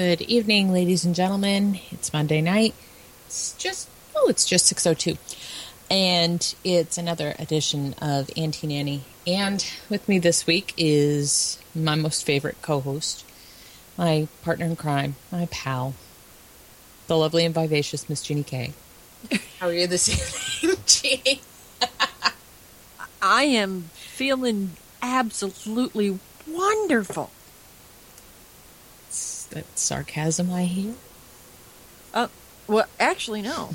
Good evening, ladies and gentlemen. It's Monday night. It's just oh, it's just six oh two, and it's another edition of Anti-Nanny. And with me this week is my most favorite co-host, my partner in crime, my pal, the lovely and vivacious Miss Jeannie K. How are you this evening, Jeannie? I am feeling absolutely wonderful. That sarcasm I hear? Uh, well, actually, no.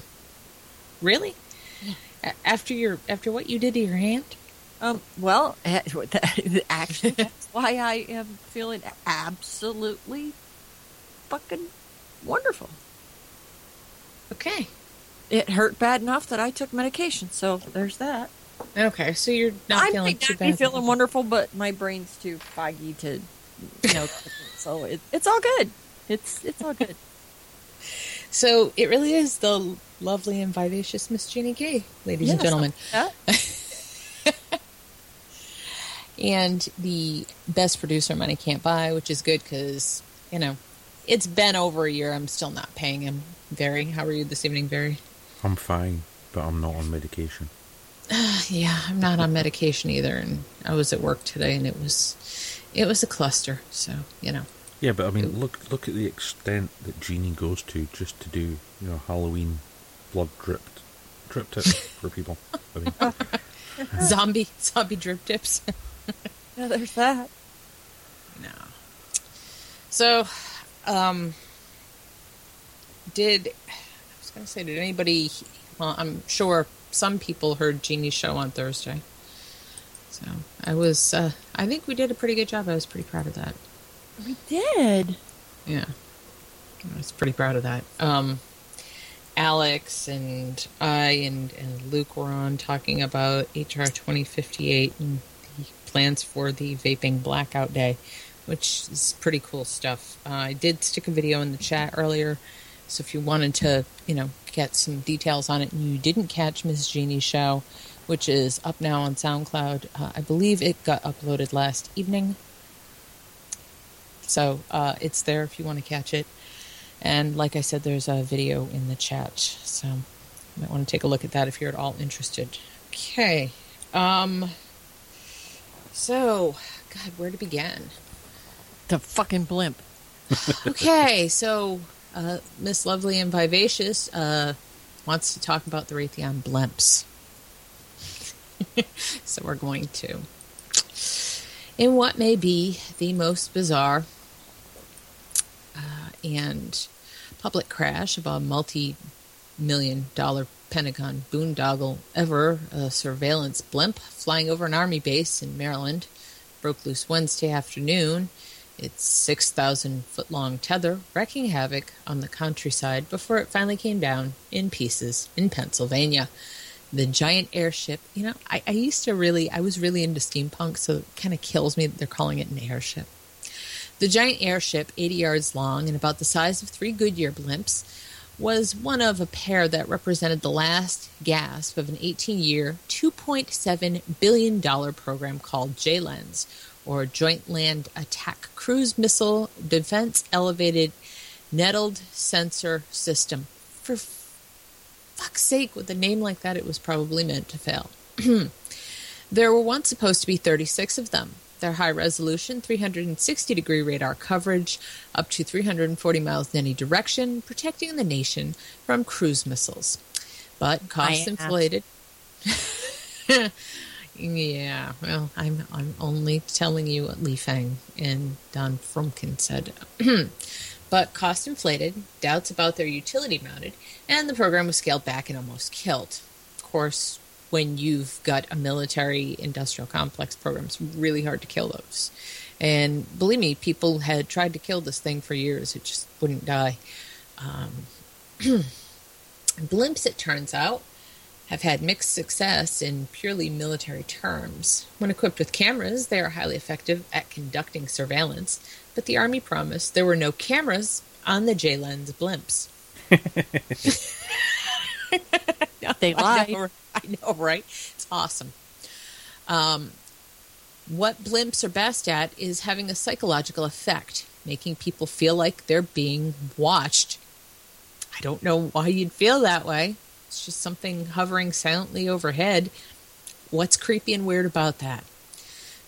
Really? A- After your after what you did to your hand? Um, well, actually, that's why I am feeling absolutely fucking wonderful. Okay. It hurt bad enough that I took medication, so there's that. Okay, so you're not I feeling too bad. be feeling wonderful, but my brain's too foggy to, you know, so it, it's all good. It's it's all good. So it really is the lovely and vivacious Miss Jeannie K, ladies and gentlemen. yeah. And the best producer money can't buy, which is good because, you know, it's been over a year. I'm still not paying him. Very. How are you this evening, Barry? I'm fine, but I'm not on medication. Yeah, I'm not on medication either. And I was at work today and it was, it was a cluster. So, you know. Yeah, but I mean, look look at the extent that Jeannie goes to just to do, you know, Halloween blood dripped drip tips for people. I mean, Zombie, zombie drip tips. Yeah, there's that. No. So, um, did I was going to say, did anybody? Well, I'm sure some people heard Jeannie's show on Thursday. So I was, uh, I think we did a pretty good job. I was pretty proud of that. We did. Yeah, I was pretty proud of that. Um, Alex and I and, and Luke were on talking about HR 2058 and the plans for the vaping blackout day, which is pretty cool stuff. Uh, I did stick a video in the chat earlier, so if you wanted to, you know, get some details on it and you didn't catch Miss Jeannie's show, which is up now on SoundCloud, uh, I believe it got uploaded last evening. So uh, it's there if you want to catch it. And like I said, there's a video in the chat. So you might want to take a look at that if you're at all interested. Okay. Um, so, God, where to begin? The fucking blimp. Okay, so uh, Miss Lovely and Vivacious uh, wants to talk about the Raytheon blimps. so we're going to. In what may be the most bizarre and public crash of a multi million dollar Pentagon boondoggle ever, a surveillance blimp flying over an army base in Maryland broke loose Wednesday afternoon its 6,000 foot long tether wreaking havoc on the countryside before it finally came down in pieces in Pennsylvania. The giant airship, you know, I, I used to really, I was really into steampunk, so it kind of kills me that they're calling it an airship. The giant airship, 80 yards long and about the size of three Goodyear blimps, was one of a pair that represented the last gasp of an 18 year, $2.7 billion program called JLENS, or Joint Land Attack Cruise Missile Defense Elevated Netted Sensor System. For fuck's sake, with a name like that, it was probably meant to fail. there were once supposed to be 36 of them. Their high resolution, 360 degree radar coverage, up to 340 miles in any direction, protecting the nation from cruise missiles. But cost I inflated. yeah, well, I'm I'm only telling you what Lee Fang and Dan Froomkin said. but cost inflated, doubts about their utility mounted, and the program was scaled back and almost killed. Of course, when you've got a military industrial complex program, it's really hard to kill those. And believe me, people had tried to kill this thing for years, it just wouldn't die. Um, blimps, it turns out, have had mixed success in purely military terms. When equipped with cameras, they are highly effective at conducting surveillance, but the Army promised there were no cameras on the JLENS blimps. They I lied. I know, right? It's awesome. Um, what blimps are best at is having a psychological effect, making people feel like they're being watched. I don't know why you'd feel that way. It's just something hovering silently overhead. What's creepy and weird about that?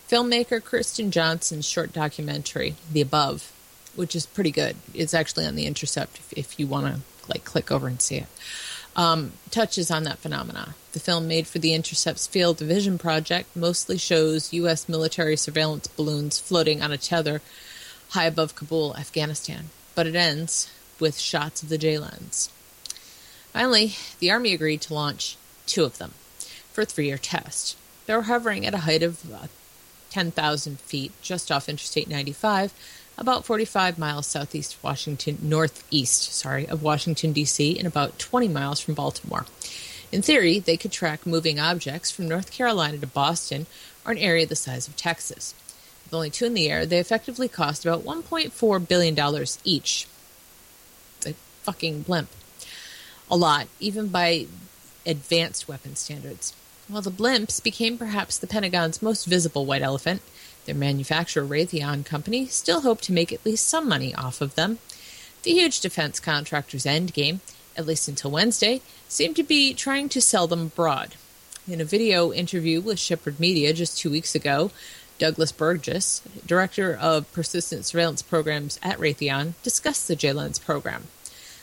Filmmaker Kirsten Johnson's short documentary, The Above, which is pretty good. It's actually on The Intercept if, if you want to like click over and see it um, touches on that phenomena. The film made for the Intercept's Field of Vision project mostly shows U.S. military surveillance balloons floating on a tether high above Kabul, Afghanistan, but it ends with shots of the JLENS. Finally, the Army agreed to launch two of them for a three year test. They were hovering at a height of uh, 10,000 feet just off Interstate 95 about 45 miles southeast of Washington, northeast, sorry, of Washington, D.C., and about 20 miles from Baltimore. In theory, they could track moving objects from North Carolina to Boston or an area the size of Texas. With only two in the air, they effectively cost about $1.4 billion each. It's a fucking blimp. A lot, even by advanced weapon standards. While the blimps became perhaps the Pentagon's most visible white elephant, their manufacturer, Raytheon Company, still hoped to make at least some money off of them. The huge defense contractor's endgame, at least until Wednesday, seemed to be trying to sell them abroad. In a video interview with Shepard Media just two weeks ago, Douglas Burgess, director of persistent surveillance programs at Raytheon, discussed the JLENS program.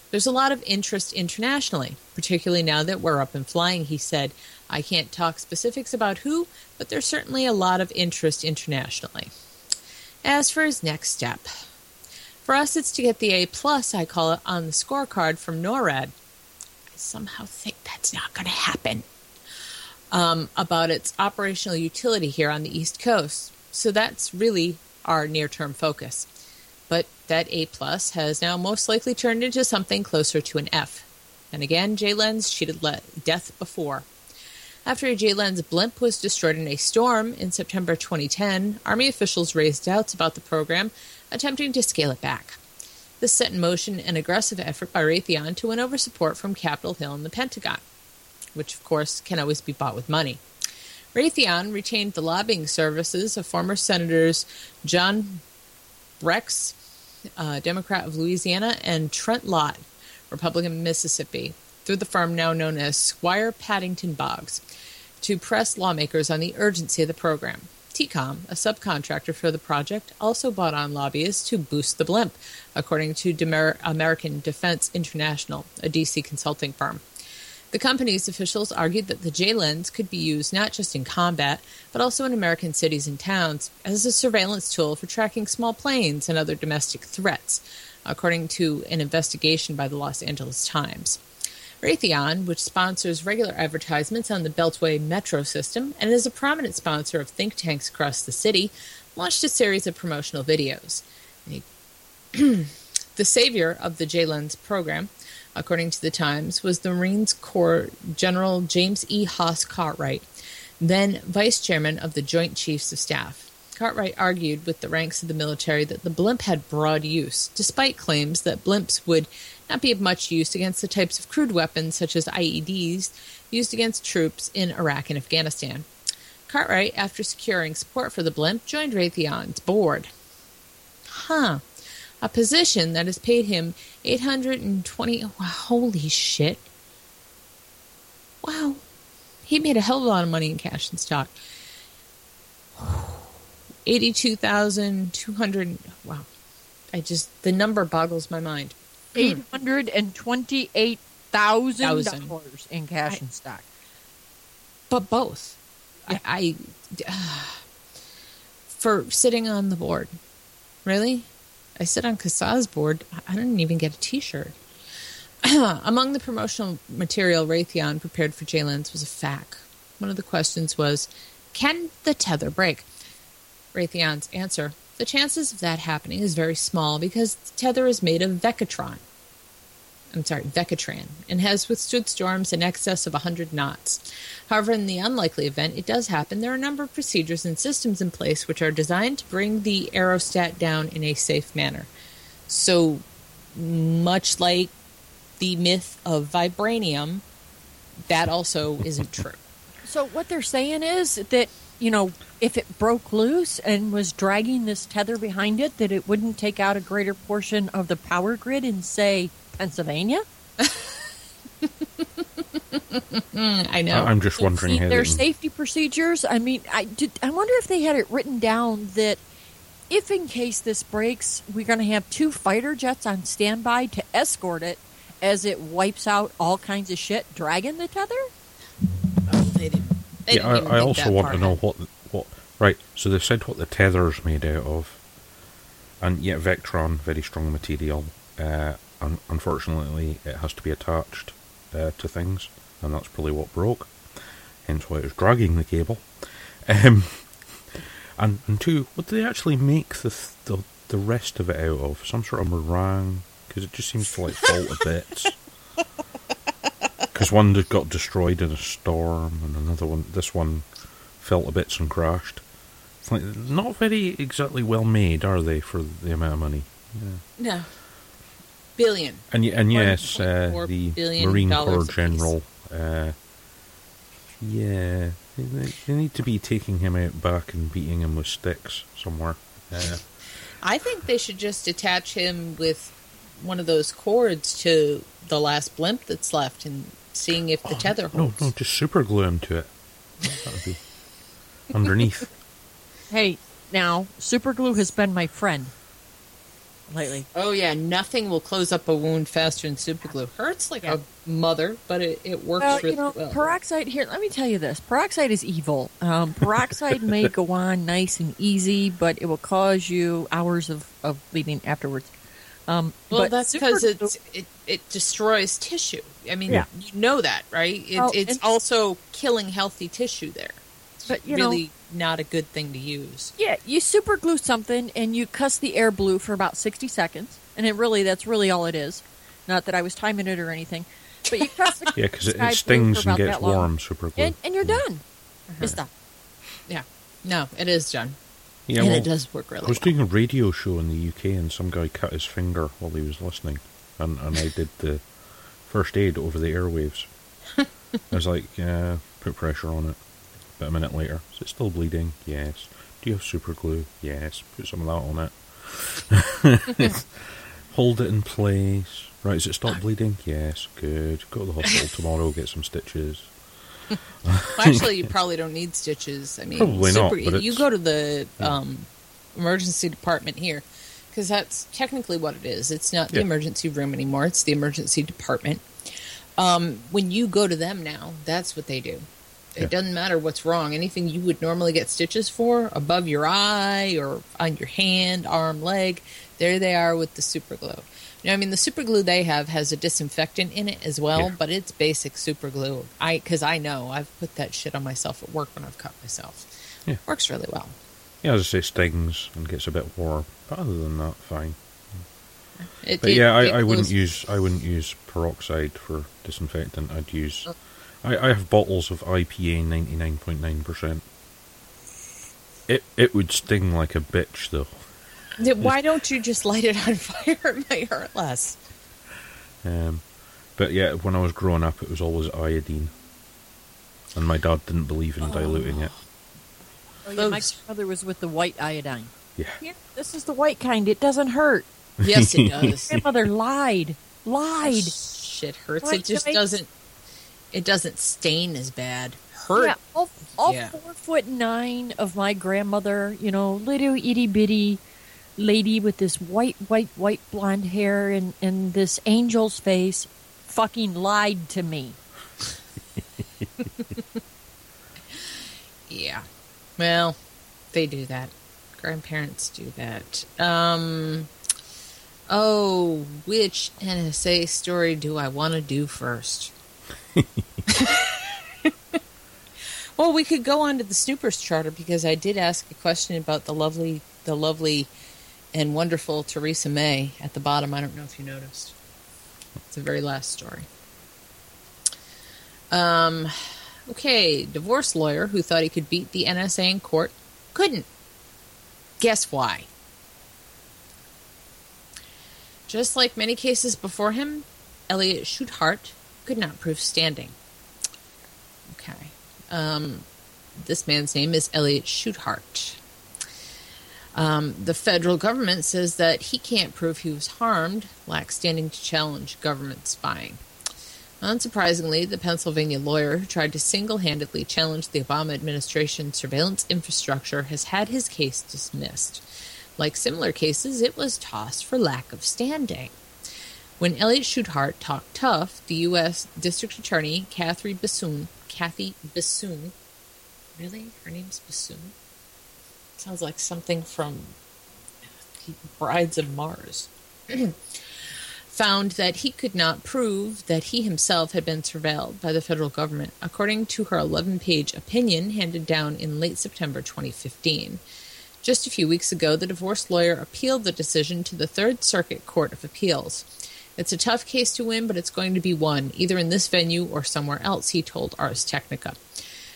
There's a lot of interest internationally, particularly now that we're up and flying, he said. I can't talk specifics about who, but there's certainly a lot of interest internationally. As for his next step, for us it's to get the A plus, I call it, on the scorecard from NORAD. I somehow think that's not going to happen. Um, about its operational utility here on the East Coast. So that's really our near term focus. But that A plus has now most likely turned into something closer to an F. And again, JLENS cheated le- death before. After a JLENS blimp was destroyed in a storm in September 2010, Army officials raised doubts about the program, attempting to scale it back. This set in motion an aggressive effort by Raytheon to win over support from Capitol Hill and the Pentagon, which of course can always be bought with money. Raytheon retained the lobbying services of former Senators John Rex, uh, Democrat of Louisiana, and Trent Lott, Republican of Mississippi, through the firm now known as Squire Paddington Boggs, to press lawmakers on the urgency of the program. TCOM, a subcontractor for the project, also bought on lobbyists to boost the blimp, according to Demer- American Defense International, a DC consulting firm. The company's officials argued that the JLENS could be used not just in combat, but also in American cities and towns as a surveillance tool for tracking small planes and other domestic threats, according to an investigation by the Los Angeles Times. Raytheon, which sponsors regular advertisements on the Beltway metro system and is a prominent sponsor of think tanks across the city, launched a series of promotional videos. the savior of the JLENS program, according to the Times, was the Marines Corps General James E. Hoss Cartwright, then vice chairman of the Joint Chiefs of Staff. Cartwright argued with the ranks of the military that the blimp had broad use, despite claims that blimps would not be of much use against the types of crude weapons such as IEDs used against troops in Iraq and Afghanistan. Cartwright, after securing support for the blimp, joined Raytheon's board. Huh. A position that has paid him 820 wow, holy shit. Wow. He made a hell of a lot of money in cash and stock. 82,200 wow. I just the number boggles my mind. Hmm. Eight hundred and twenty-eight thousand Thousand. dollars in cash I- and stock. But both. I, I for sitting on the board. Really? I sit on CASAA's board. I- didn't even get a t-shirt. Among the promotional material Raytheon prepared for JLENS was a fact. One of the questions was, can the tether break? Raytheon's answer, the chances of that happening is very small because the tether is made of Vecatron. I'm sorry, Vecatran, and has withstood storms in excess of 100 knots. However, in the unlikely event it does happen, there are a number of procedures and systems in place which are designed to bring the aerostat down in a safe manner. So, much like the myth of vibranium, that also isn't true. So what they're saying is that you know if it broke loose and was dragging this tether behind it, that it wouldn't take out a greater portion of the power grid in say Pennsylvania. I know. I- I'm just wondering See, their they safety procedures. I mean, I did. I wonder if they had it written down that if in case this breaks, we're going to have two fighter jets on standby to escort it as it wipes out all kinds of shit, dragging the tether. They yeah, I, I also want to know what what right. So they said what the tether's made out of, and yet Vectran, very strong material. Uh, un- unfortunately, it has to be attached uh, to things, and that's probably what broke. Hence why it was dragging the cable. Um, and and two, what do they actually make the th- the the rest of it out of? Some sort of meringue? Because it just seems to like fall to bits. Because one got destroyed in a storm, and another one, this one, fell to bits and crashed. It's like not very exactly well made, are they, for the amount of money? No. Billion. And and yes, uh, the Marine Corps general. Uh, yeah, they, they they need to be taking him out back and beating him with sticks somewhere. Uh, I think they should just attach him with one of those cords to the last blimp that's left and seeing if the tether no, holds. no, just super glue him to it. That would be underneath. Hey, now super glue has been my friend lately. Oh yeah, nothing will close up a wound faster than super glue. Hurts like Yeah. a mother, but it, it works Well, really you know, well. peroxide here. Let me tell you this: peroxide is evil. Um, peroxide may go on nice and easy, but it will cause you hours of, of bleeding afterwards. Um, well, but that's because glue- it's it, it destroys tissue. I mean, Yeah. you know that, right? It, Oh, it's also killing healthy tissue there. It's But, you know- really not a good thing to use. Yeah, you super glue something and you cuss the air blue for about 60 seconds. And it really, that's really all it is. Not that I was timing it or anything. But you cuss the Yeah, because it, sky it stings and about gets warm. Super glue. And, and you're done. It's done. Yeah, no, it is done, Yeah, and well, it does work really I was well. doing a radio show in the UK and some guy cut his finger while he was listening, and, and I did the first aid over the airwaves. I was like, yeah, put pressure on it. But a minute later, is it still bleeding? Yes. Do you have super glue? Yes. Put some of that on it. Hold it in place. Right, is it stopped ah. bleeding? Yes. Good. Go to the hospital tomorrow, get some stitches. Well, actually, you probably don't need stitches. I mean, Probably not, super- but you go to the um, emergency department here because that's technically what it is. It's not the Yeah. emergency room anymore; it's the emergency department. Um, when you go to them now, that's what they do. It Yeah. doesn't matter what's wrong. Anything you would normally get stitches for, above your eye or on your hand, arm, leg, there they are with the super glue. You know, I mean, the super glue they have has a disinfectant in it as well, Yeah. but it's basic super glue. I because I know I've put that shit on myself at work when I've cut myself. Yeah. Works really well. Yeah, as I say, stings and gets a bit warm. But other than that, fine. It, But it- yeah, I, I wouldn't use I wouldn't use peroxide for disinfectant. I'd use oh. I, I have bottles of IPA ninety nine point nine percent. It it would sting like a bitch, though. Then Why don't you just light it on fire? It might hurt less. Um, but yeah, when I was growing up, it was always iodine, and my dad didn't believe in diluting it. Oh, yeah, my Those- grandmother was with the white iodine. Yeah, Here, this is the white kind. It doesn't hurt. Yes, it does. My Grandmother lied. Lied. Shit hurts. Like It just to doesn't. It doesn't stain as bad. Hurt. Yeah, all, all Yeah. four foot nine of my grandmother, you know, little itty bitty lady with this white, white, white blonde hair and, and this angel's face fucking lied to me. Yeah. Well, they do that. Grandparents do that. Um. Oh, which NSA story do I want to do first? well, we could go on to the Snoopers Charter because I did ask a question about the lovely, the lovely, and wonderful Theresa May at the bottom. I don't know if you noticed. It's the very last story. Um. Okay, divorce lawyer who thought he could beat the NSA in court couldn't. Guess why? Just like many cases before him, Elliot Schuchardt could not prove standing. Okay. Um, this man's name is Elliot Schuchardt. Um, the federal government says that he can't prove he was harmed, lacks standing to challenge government spying. Unsurprisingly, the Pennsylvania lawyer who tried to single handedly challenge the Obama administration's surveillance infrastructure has had his case dismissed. Like similar cases, it was tossed for lack of standing. When Elliot Schuchardt talked tough, the U.S. District Attorney Kathy Bassoon, Kathy Bassoon, really, her name's Bassoon. Sounds like something from Brides of Mars. found that he could not prove that he himself had been surveilled by the federal government, according to her 11 page opinion handed down in late September 2015. Just a few weeks ago, the divorce lawyer appealed the decision to the Third Circuit Court of Appeals. It's a tough case to win, but it's going to be won, either in this venue or somewhere else, he told Ars Technica.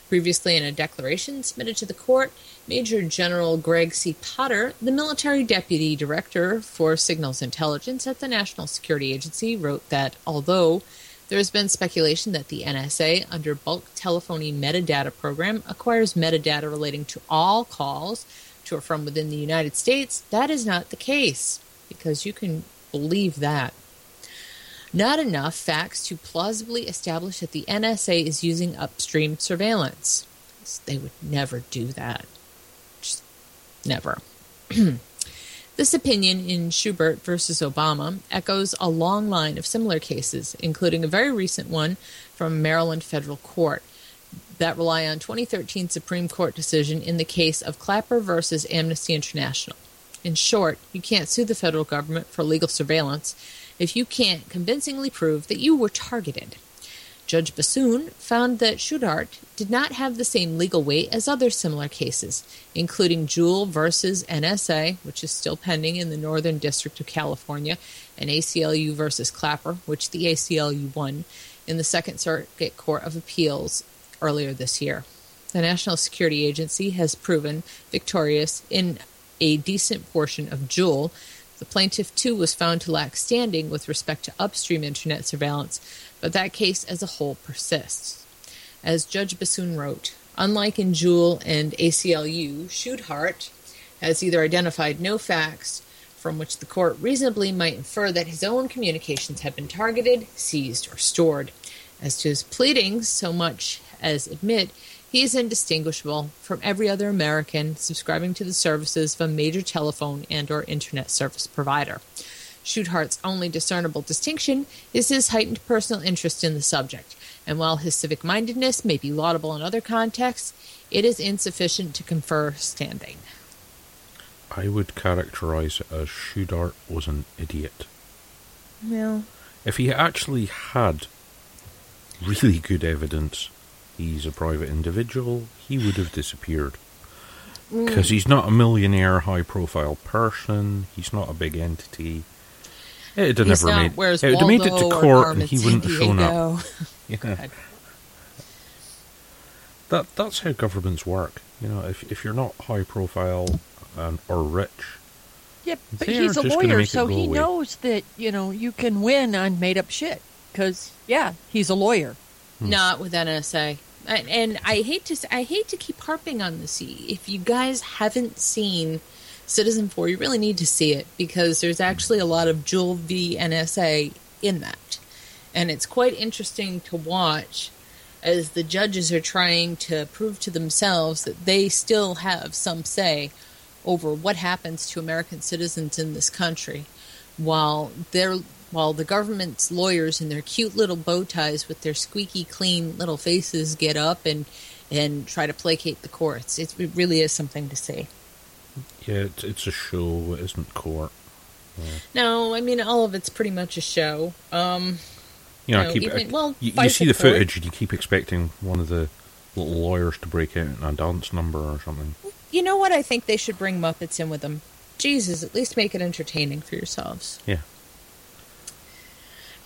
Previously, in a declaration submitted to the court, Major General Greg C. Potter, the military deputy director for signals intelligence at the National Security Agency, wrote that although there has been speculation that the NSA, under bulk telephony metadata program, acquires metadata relating to all calls to or from within the United States, that is not the case, because you can believe that. Not enough facts to plausibly establish that the NSA is using upstream surveillance. They would never do that. Just never. this opinion in Schubert versus Obama echoes a long line of similar cases, including a very recent one from Maryland federal court that rely on 2013 Supreme Court decision in the case of Clapper versus Amnesty International. In short, you can't sue the federal government for legal surveillance if you can't convincingly prove that you were targeted. Judge Bassoon found that Schuchardt did not have the same legal weight as other similar cases, including Jewel versus NSA, which is still pending in the Northern District of California, and ACLU versus Clapper, which the ACLU won in the Second Circuit Court of Appeals earlier this year. The National Security Agency has proven victorious in a decent portion of Jewel. The plaintiff, too, was found to lack standing with respect to upstream internet surveillance, but that case as a whole persists. As Judge Bassoon wrote, unlike in Jewel and ACLU, Schuchardt has either identified no facts from which the court reasonably might infer that his own communications have been targeted, seized, or stored. As to his pleadings, so much as admit he is indistinguishable from every other American subscribing to the services of a major telephone and or internet service provider. Schuchardt's only discernible distinction is his heightened personal interest in the subject, and while his civic mindedness may be laudable in other contexts, it is insufficient to confer standing. I would characterize it as Schuchardt was an idiot. Well, If he actually had really good evidence he's a private individual, he would have disappeared. Mm. Because he's not a millionaire, high profile person, he's not a big entity. It'd have he's never not made, it would have made it to court and he wouldn't have shown up. Yeah. That, that's how governments work. You know, if if you're not high profile and or rich, Yeah, but They he's a lawyer, so he away. knows that you know you can win on made up shit. Because yeah, he's a lawyer. Hmm. Not with NSA. And, I hate to I hate to keep harping on this. If you guys haven't seen Citizenfour, you really need to see it because there's actually a lot of Jewel v NSA in that, and it's quite interesting to watch as the judges are trying to prove to themselves that they still have some say over what happens to American citizens in this country, while they're while the government's lawyers in their cute little bow ties with their squeaky clean little faces get up and and try to placate the courts. It, it really is something to see. yeah, it's, it's a show. It isn't court. No, I mean all of it's pretty much a show. Um, You know, No, I keep, even- I- well, you, you see the the court. footage and you keep expecting one of the little lawyers to break out in a dance number or something. you know what? I think they should bring Muppets in with them. Jesus, at least make it entertaining for yourselves. Yeah.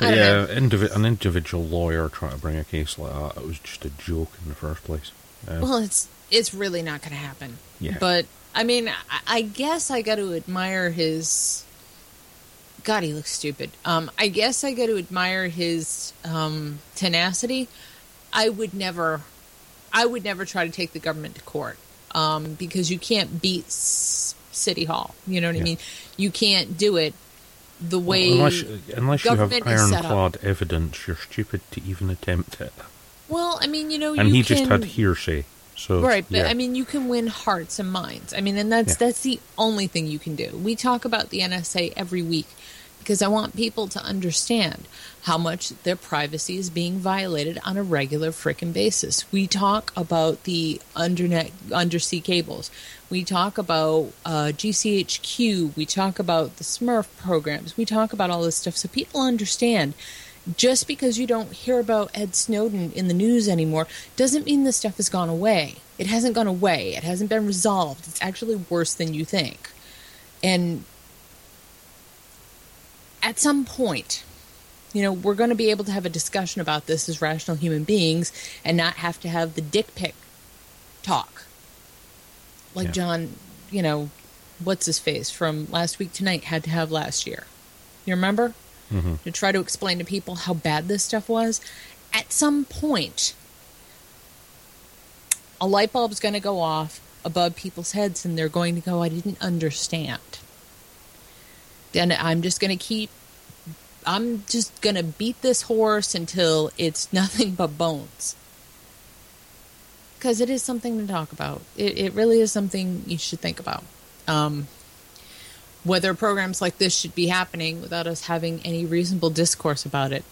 I But don't yeah, indivi- an individual lawyer trying to bring a case like that, it was just a joke in the first place. Uh, Well, it's it's really not going to happen. Yeah. But I mean, I, I guess I got to admire his. God, he looks stupid. Um, I guess I got to admire his um, tenacity. I would never, I would never try to take the government to court um, because you can't beat s- City Hall. You know what I mean? You can't do it the way. unless unless you have government is set up. ironclad evidence, you're stupid to even attempt it. well, I mean, you know, And you he can, just had hearsay. So Right, but yeah. I mean, you can win hearts and minds. I mean, and that's Yeah. that's the only thing you can do. We talk about the NSA every week because I want people to understand how much their privacy is being violated on a regular frickin' basis. We talk about the undernet undersea cables. We talk about uh, GCHQ. We talk about the Smurf programs. We talk about all this stuff so people understand just because you don't hear about Ed Snowden in the news anymore doesn't mean this stuff has gone away. It hasn't gone away. It hasn't been resolved. It's actually worse than you think. And at some point, you know, we're going to be able to have a discussion about this as rational human beings and not have to have the dick pic talk. Like Yeah. John, you know, what's his face from last week tonight had to have last year. You remember? Mhm. to try to explain to people how bad this stuff was, at some point, a light bulb's going to go off above people's heads and they're going to go, I didn't understand. Then I'm just going to keep, I'm just going to beat this horse until it's nothing but bones. Because it is something to talk about. It, it really is something you should think about. Um, whether programs like this should be happening without us having any reasonable discourse about it,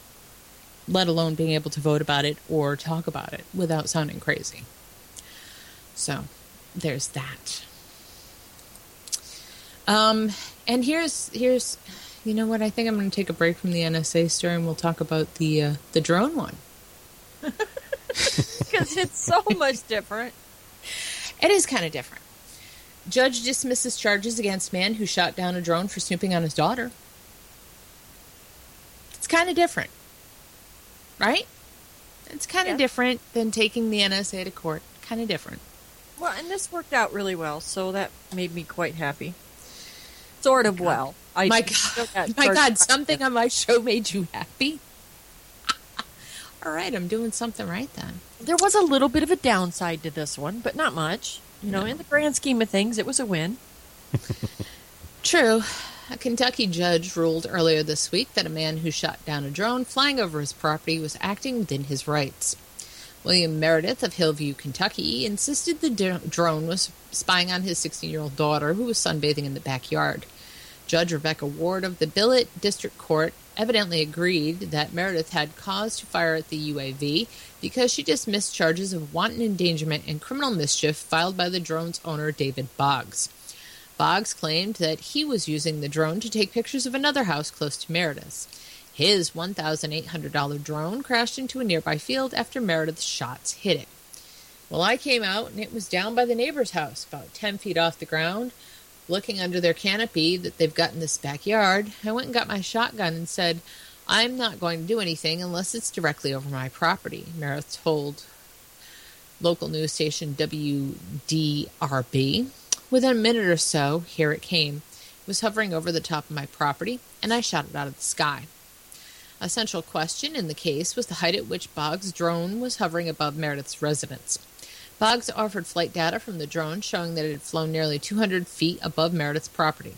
let alone being able to vote about it or talk about it without sounding crazy. So, there's that. Um, and here's here's, you know what? I think I'm going to take a break from the NSA story and we'll talk about the uh, the drone one. Because it's so much different. It is kind of different. Judge dismisses charges against man who shot down a drone for snooping on his daughter. It's kind of different, right? It's kind of Yeah. different than taking the NSA to court. Kind of different. Well, and this worked out really well, so that made me quite happy. Sort of well. I my God, my God, something on my show made you happy. All right, I'm doing something right then. There was a little bit of a downside to this one, but not much. You know, No. in the grand scheme of things, it was a win. True. A Kentucky judge ruled earlier this week that a man who shot down a drone flying over his property was acting within his rights. William Meredith of Hillview, Kentucky, insisted the drone was spying on his 16 year old daughter who was sunbathing in the backyard. Judge Rebecca Ward of the Bullitt District Court evidently agreed that Meredith had cause to fire at the UAV because she dismissed charges of wanton endangerment and criminal mischief filed by the drone's owner, David Boggs. Boggs claimed that he was using the drone to take pictures of another house close to Meredith's. His $1,800 drone crashed into a nearby field after Meredith's shots hit it. Well, I came out and it was down by the neighbor's house, about 10 feet off the ground, looking under their canopy that they've got in this backyard. I went and got my shotgun and said, I'm not going to do anything unless it's directly over my property, Meredith told local news station WDRB. Within a minute or so, here it came. It was hovering over the top of my property, and I shot it out of the sky. A central question in the case was the height at which Boggs' drone was hovering above Meredith's residence. Boggs offered flight data from the drone showing that it had flown nearly 200 feet above Meredith's property.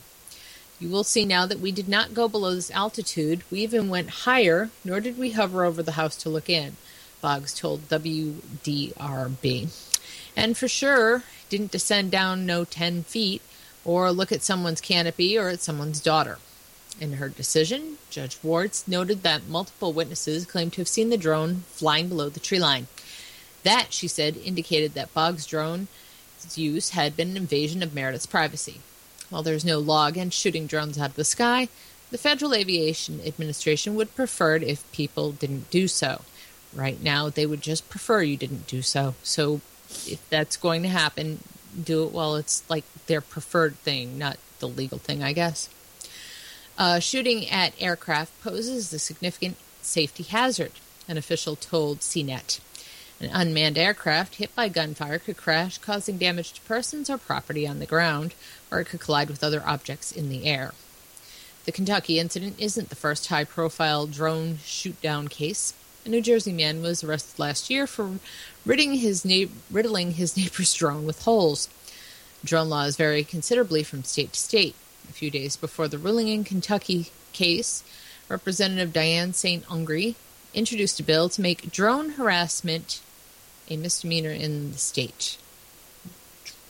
You will see now that we did not go below this altitude. We even went higher, nor did we hover over the house to look in, Boggs told WDRB. And for sure, didn't descend down no 10 feet or look at someone's canopy or at someone's daughter. In her decision, Judge Wards noted that multiple witnesses claimed to have seen the drone flying below the tree line. That, she said, indicated that Boggs' drone's use had been an invasion of Meredith's privacy. While there is no law against shooting drones out of the sky, the Federal Aviation Administration would prefer it if people didn't do so. Right now, they would just prefer you didn't do so. So, if that's going to happen, do it while it's like their preferred thing, not the legal thing, I guess. Uh, shooting at aircraft poses a significant safety hazard, an official told CNET. An unmanned aircraft hit by gunfire could crash, causing damage to persons or property on the ground, or it could collide with other objects in the air. The Kentucky incident isn't the first high profile drone shoot down case. A New Jersey man was arrested last year for ridding his na- riddling his neighbor's drone with holes. Drone laws vary considerably from state to state. A few days before the ruling in Kentucky case, Representative Diane St. Onge introduced a bill to make drone harassment a misdemeanor in the state.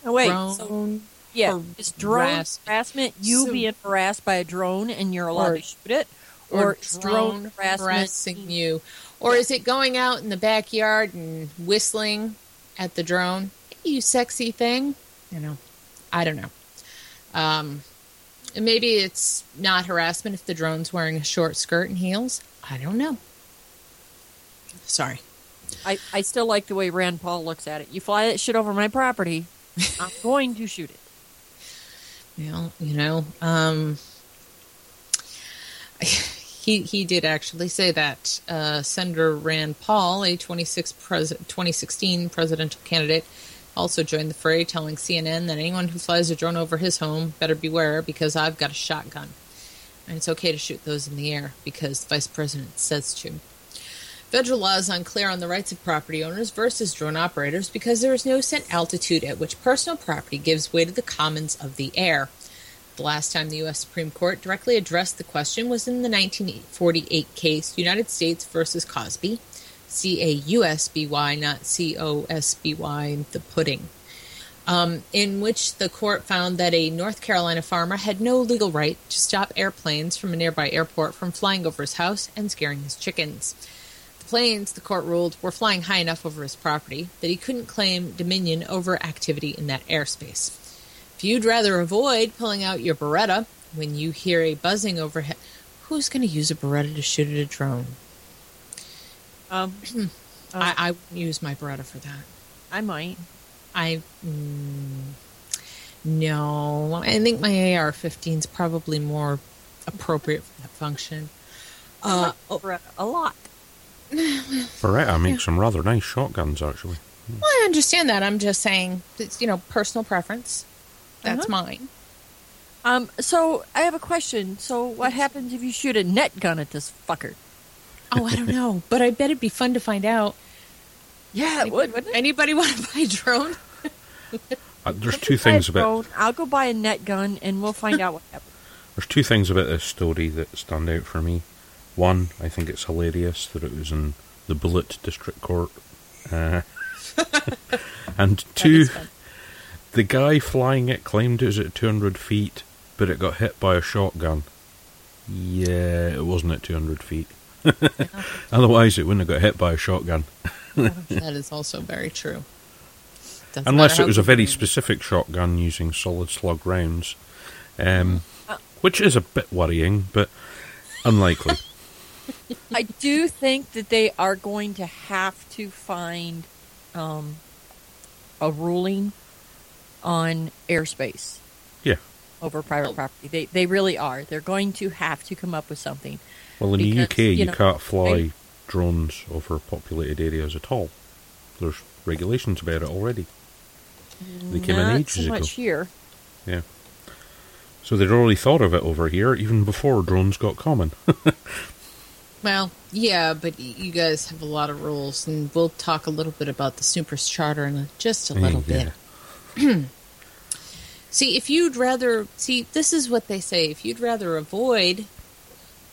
Oh, wait. So, Drone yeah, is drone harass- harassment you So- being harassed by a drone and you're allowed Or- to shoot it? or, is drone harassing you, or is it going out in the backyard and whistling at the drone? Hey, you sexy thing, you know. I don't know. Um, and maybe it's not harassment if the drone's wearing a short skirt and heels. I don't know. Sorry. I, I still like the way Rand Paul looks at it. You fly that shit over my property, I'm going to shoot it. Well, you know, um, he he did actually say that uh, Senator Rand Paul, a 26 pres- 2016 presidential candidate, also joined the fray, telling CNN that anyone who flies a drone over his home better beware because I've got a shotgun, and it's okay to shoot those in the air because the vice president says to. Federal law is unclear on the rights of property owners versus drone operators because there is no set altitude at which personal property gives way to the commons of the air. The last time the U.S. Supreme Court directly addressed the question was in the 1948 case United States versus Causby, C A U S B Y, not C O S B Y, the pudding, um, in which the court found that a North Carolina farmer had no legal right to stop airplanes from a nearby airport from flying over his house and scaring his chickens. Planes, the court ruled, were flying high enough over his property that he couldn't claim dominion over activity in that airspace. If you'd rather avoid pulling out your Beretta when you hear a buzzing overhead, who's going to use a Beretta to shoot at a drone? Um, I, I wouldn't use my Beretta for that. I might. I mm, no, I think my AR-15 is probably more appropriate for that function. Uh, oh, a lot. Beretta makes some rather nice shotguns, actually. well, I understand that. I'm just saying, it's you know, personal preference. That's Uh-huh. mine. Um, so I have a question. So what happens if you shoot a net gun at this fucker? Oh, I don't know, but I bet it'd be fun to find out. Yeah, it would, wouldn't it? Anybody want to buy a drone? Uh, there's two things about drone, I'll go buy a net gun and we'll find out what happens. there's two things about this story that stand out for me. One, I think it's hilarious that it was in the Bullet District Court, uh, and two, the guy flying it claimed it was at 200 feet, but it got hit by a shotgun. Yeah, it wasn't at 200 feet. Otherwise, it wouldn't have got hit by a shotgun. that is also very true. Doesn't Unless it was a very specific shotgun using solid slug rounds, um, Uh. which is a bit worrying, but unlikely. I do think that they are going to have to find um, a ruling on airspace yeah. over private property. They they really are. They're going to have to come up with something. Well, in the UK, you you, know, can't fly I- drones over populated areas at all. There's regulations about it already. They came in Not ages so ago. much here. Yeah. So they'd already thought of it over here even before drones got common. Well, yeah, but you guys have a lot of rules, and we'll talk a little bit about the Snoopers Charter in just a little Yeah. bit. See, if you'd rather see, this is what they say. If you'd rather avoid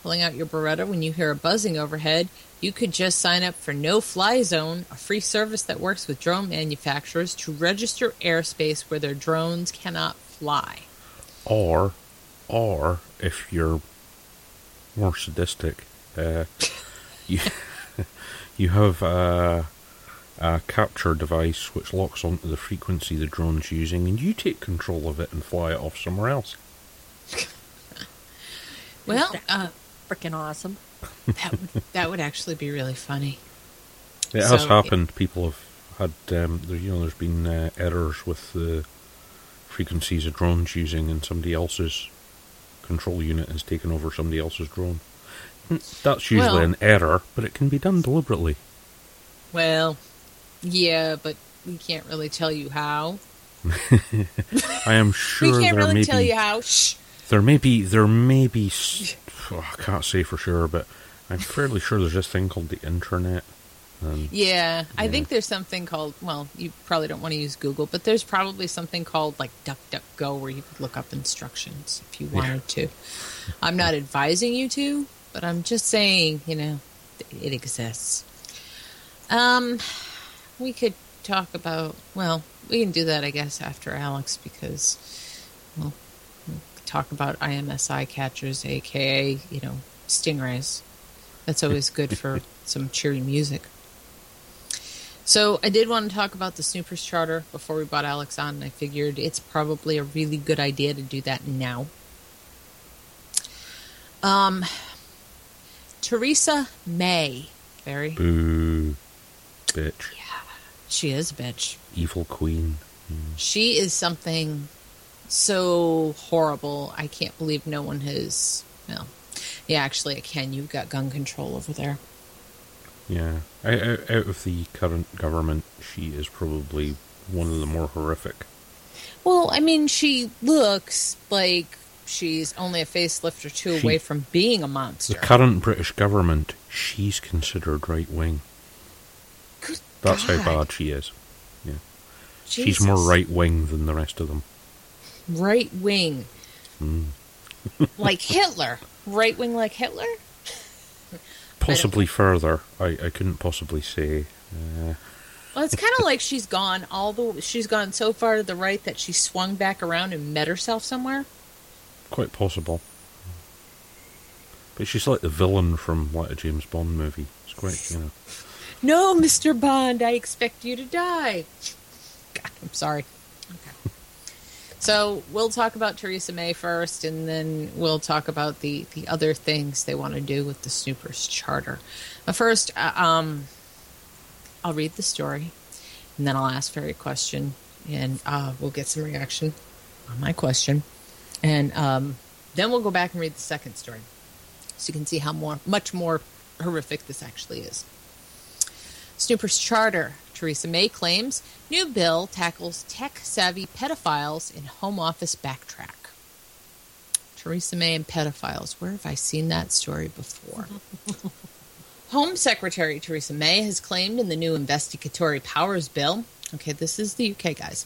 pulling out your Beretta when you hear a buzzing overhead, you could just sign up for No Fly Zone, a free service that works with drone manufacturers to register airspace where their drones cannot fly. Or, or if you're more sadistic, uh, you you have a, a capture device which locks onto the frequency the drone's using, and you take control of it and fly it off somewhere else. Well, uh, Freaking awesome. that would that would actually be really funny. It has So- happened. People have had, um, there, you know, there's been uh, errors with the frequencies of drones using, and somebody else's control unit has taken over somebody else's drone. That's usually Well- an error, but it can be done deliberately. Well, yeah, but we can't really tell you how. I am sure we can't there really may tell be you how. Shh. there may be there may be oh, I can't say for sure, but I'm fairly sure there's this thing called the internet. And Yeah, I think there's something called. Well, you probably don't want to use Google, but there's probably something called like DuckDuckGo where you could look up instructions if you Yeah. wanted to. I'm not advising you to, but I'm just saying, you know, it exists. Um, we could talk about. Well, we can do that, I guess, after Alex because, well, we'll talk about IMSI catchers, aka you know stingrays. That's always good for some cheery music. So I did want to talk about the Snoopers Charter before we brought Alex on, and I figured it's probably a really good idea to do that now. Um, Theresa May, very, boo, bitch, Yeah. she is a bitch. evil queen. Hmm. She is something so horrible. I can't believe no one has. Well, yeah, actually, I can. You've got gun control over there. Yeah, out of the current government, she is probably one of the more horrific. Well, I mean, she looks like she's only a facelift or two She- away from being a monster. The current British government, she's considered right wing. That's how bad she is. She's Jesus. more right wing than the rest of them. right wing, Mm. like Hitler. Right wing, like Hitler. Possibly further. I, I couldn't possibly say. Uh, Well, it's kind of like she's gone all the. She's gone so far to the right that she swung back around and met herself somewhere. Quite possible. But she's like the villain from like a James Bond movie. It's quite, you know. No, Mister Bond, I expect you to die. God, I'm sorry. Okay. So we'll talk about Theresa May first, and then we'll talk about the the other things they want to do with the Snoopers Charter. But first, uh, um, I'll read the story, and then I'll ask Ferry a question, and uh, we'll get some reaction on my question, and um, then we'll go back and read the second story, so you can see how more much more horrific this actually is. Snoopers Charter. Theresa May claims new bill tackles tech savvy pedophiles in Home Office backtrack. Theresa May and pedophiles. Where have I seen that story before? Home Secretary Theresa May has claimed in the new investigatory powers bill, okay, this is the UK, guys,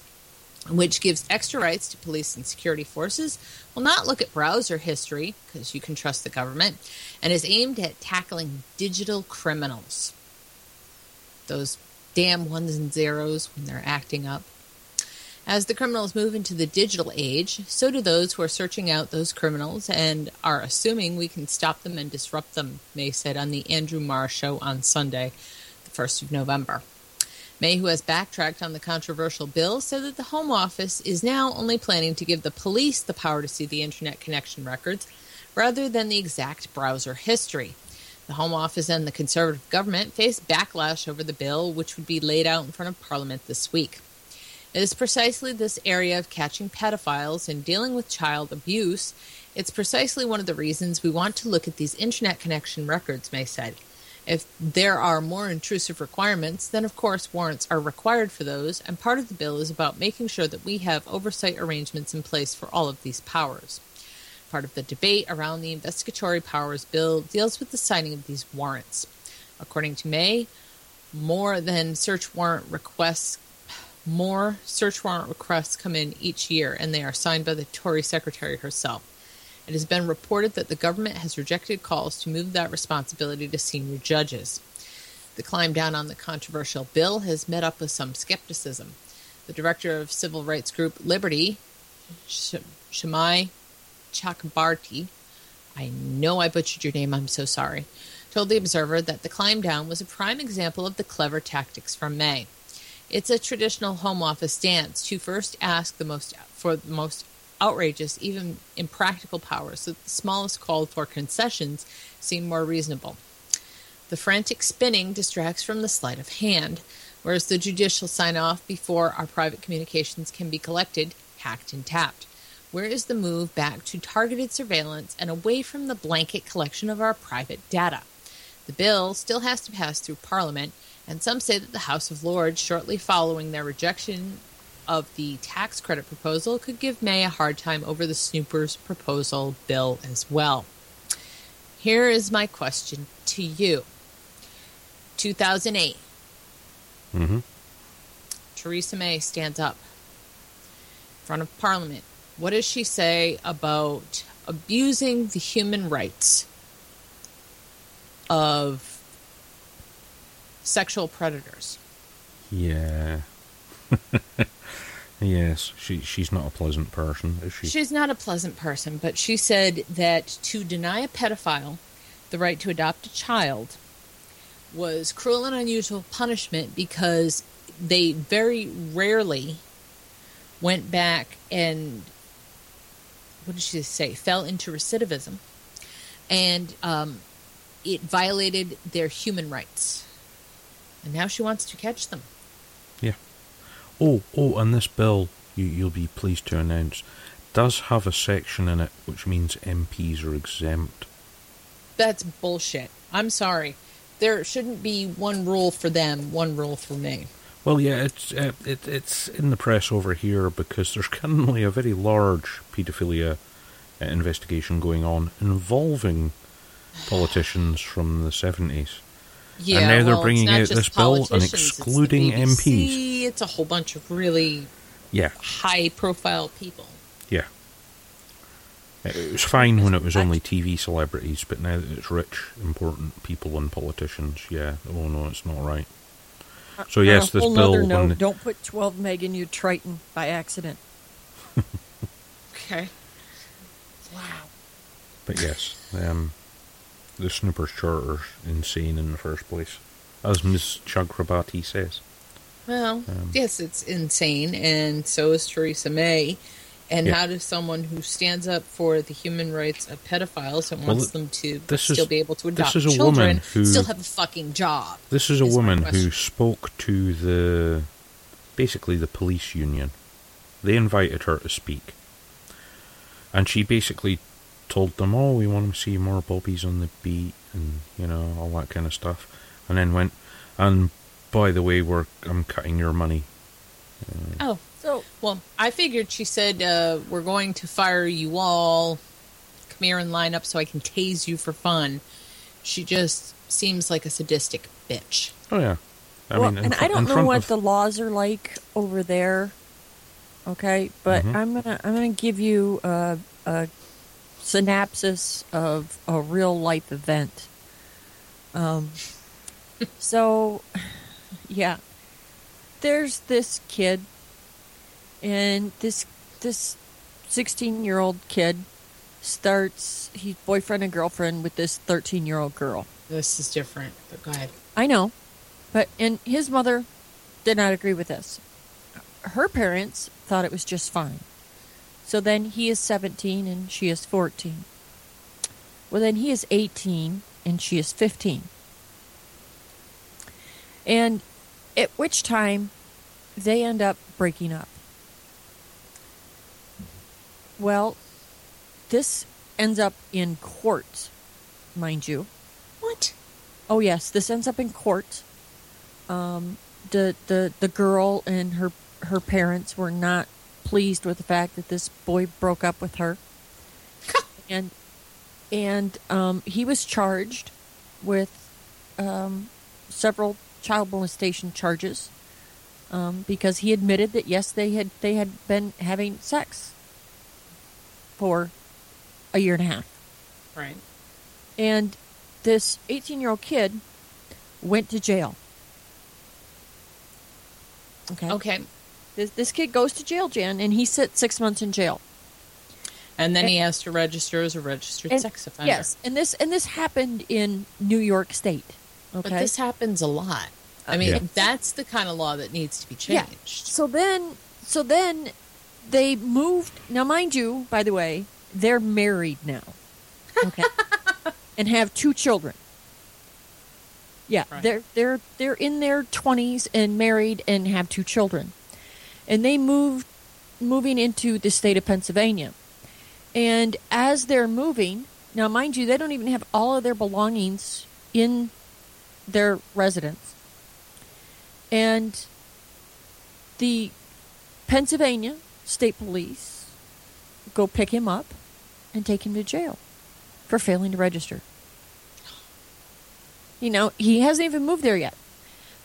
which gives extra rights to police and security forces, will not look at browser history, because you can trust the government, and is aimed at tackling digital criminals those damn ones and zeros when they're acting up. As the criminals move into the digital age, so do those who are searching out those criminals and are assuming we can stop them and disrupt them, May said on the Andrew Marr show on Sunday, the 1st of November. May, who has backtracked on the controversial bill, said that the Home Office is now only planning to give the police the power to see the internet connection records rather than the exact browser history. The Home Office and the Conservative government face backlash over the bill, which would be laid out in front of Parliament this week. It is precisely this area of catching pedophiles and dealing with child abuse. It's precisely one of the reasons we want to look at these internet connection records, May said. If there are more intrusive requirements, then of course warrants are required for those, and part of the bill is about making sure that we have oversight arrangements in place for all of these powers. Part of the debate around the investigatory powers bill deals with the signing of these warrants. According to May, more than search warrant requests more search warrant requests come in each year and they are signed by the Tory secretary herself. It has been reported that the government has rejected calls to move that responsibility to senior judges. The climb down on the controversial bill has met up with some skepticism. The director of civil rights group Liberty, Sh- Shamai Chakrabarti, I know I butchered your name, I'm so sorry, told the Observer that the climb down was a prime example of the clever tactics from May. It's a traditional Home Office dance to first ask the most for the most outrageous, even impractical powers, so that the smallest called for concessions seem more reasonable. The frantic spinning distracts from the sleight of hand, whereas the judicial sign off before our private communications can be collected, hacked, and tapped. Where is the move back to targeted surveillance and away from the blanket collection of our private data? The bill still has to pass through Parliament, and some say that the House of Lords, shortly following their rejection of the tax credit proposal, could give May a hard time over the Snoopers proposal bill as well. Here is my question to you 2008, hmm Theresa May stands up in front of Parliament. What does she say about abusing the human rights of sexual predators? Yeah. yes, she she's not a pleasant person, is she? She's not a pleasant person, but she said that to deny a pedophile the right to adopt a child was cruel and unusual punishment because they very rarely went back and what did she say fell into recidivism and um, it violated their human rights and now she wants to catch them Yeah. Oh, oh, and this bill, you, you'll be pleased to announce, does have a section in it which means MPs are exempt. That's bullshit. I'm sorry. There shouldn't be one rule for them, one rule for me. Well, yeah, it's uh, it, it's in the press over here because there's currently a very large paedophilia uh, investigation going on involving politicians from the 70s. Yeah, now they're well, bringing out this bill and politicians, it's the excluding BBC, It's a whole bunch of really Yeah, high-profile people. yeah. It was fine when it was only TV celebrities, but now that it's rich, important people and politicians, yeah, oh no, it's not right. So yes, On a this whole bill. nother when note, don't put 12 meg in your Triton by accident. Okay. Wow. But yes, um, the Snoopers Charter's insane in the first place, as Ms. Chakrabarti says. Well, Um, yes, it's insane, and so is Theresa May. And Yeah. how does someone who stands up for the human rights of pedophiles and Well, wants them to this is- still be able to adopt is children who- still have a fucking job? This is a Is woman who spoke to the basically the police union. They invited her to speak. And she basically told them, "Oh, we want to see more bobbies on the beat and, you know, all that kind of stuff." And then went, "And by the way, we're I'm cutting your money." Oh, So, Well, I figured she said, uh, We're going to fire you all. Come here and line up so I can tase you for fun. She just seems like a sadistic bitch. Oh yeah. I well, mean, and fr- I don't know what of- the laws are like over there. Okay, but Mhm. I'm gonna I'm gonna give you a, a synopsis of a real life event. Um, so, yeah, there's this kid, and this this sixteen year old kid starts he's boyfriend and girlfriend with this thirteen year old girl. This is different, but go ahead. I know, but and his mother did not agree with this. Her parents thought it was just fine. So then he is 17 and she is 14. Well, then he is 18 and she is 15. And at which time they end up breaking up. Well, this ends up in court, mind you. What? oh yes, this ends up in court. Um, the the the girl and her her parents were not pleased with the fact that this boy broke up with her, and and um, he was charged with um, several child molestation charges um, because he admitted that yes, they had they had been having sex for a year and a half. Right. And this 18 year old kid went to jail. Okay. Okay. This, this kid goes to jail, Jan, and he sits six months in jail. And then he has to register as a registered And- sex offender. Yes, and this and this happened in New York State. Okay. But this happens a lot. I uh, mean, Yeah. that's the kind of law that needs to be changed. Yeah. So then, so then they moved. Now, mind you, by the way, they're married now. Okay. and have two children. Yeah, Right. they're they're they're in their twenties and married and have two children, and they moved moving into the state of Pennsylvania, and as they're moving now, mind you, they don't even have all of their belongings in their residence, and the Pennsylvania State Police go pick him up and take him to jail for failing to register. You know, he hasn't even moved there yet.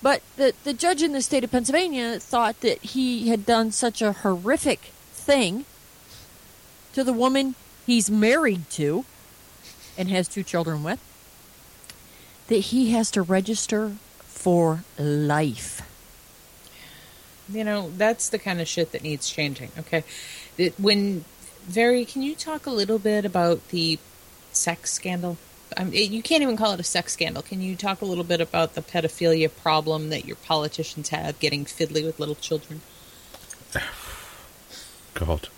But the, the judge in the state of Pennsylvania thought that he had done such a horrific thing to the woman he's married to and has two children with that he has to register for life. You know, that's the kind of shit that needs changing. Okay, when very, can you talk a little bit about the sex scandal? You can't even call it a sex scandal. Can you talk a little bit about the pedophilia problem that your politicians have getting fiddly with little children? God,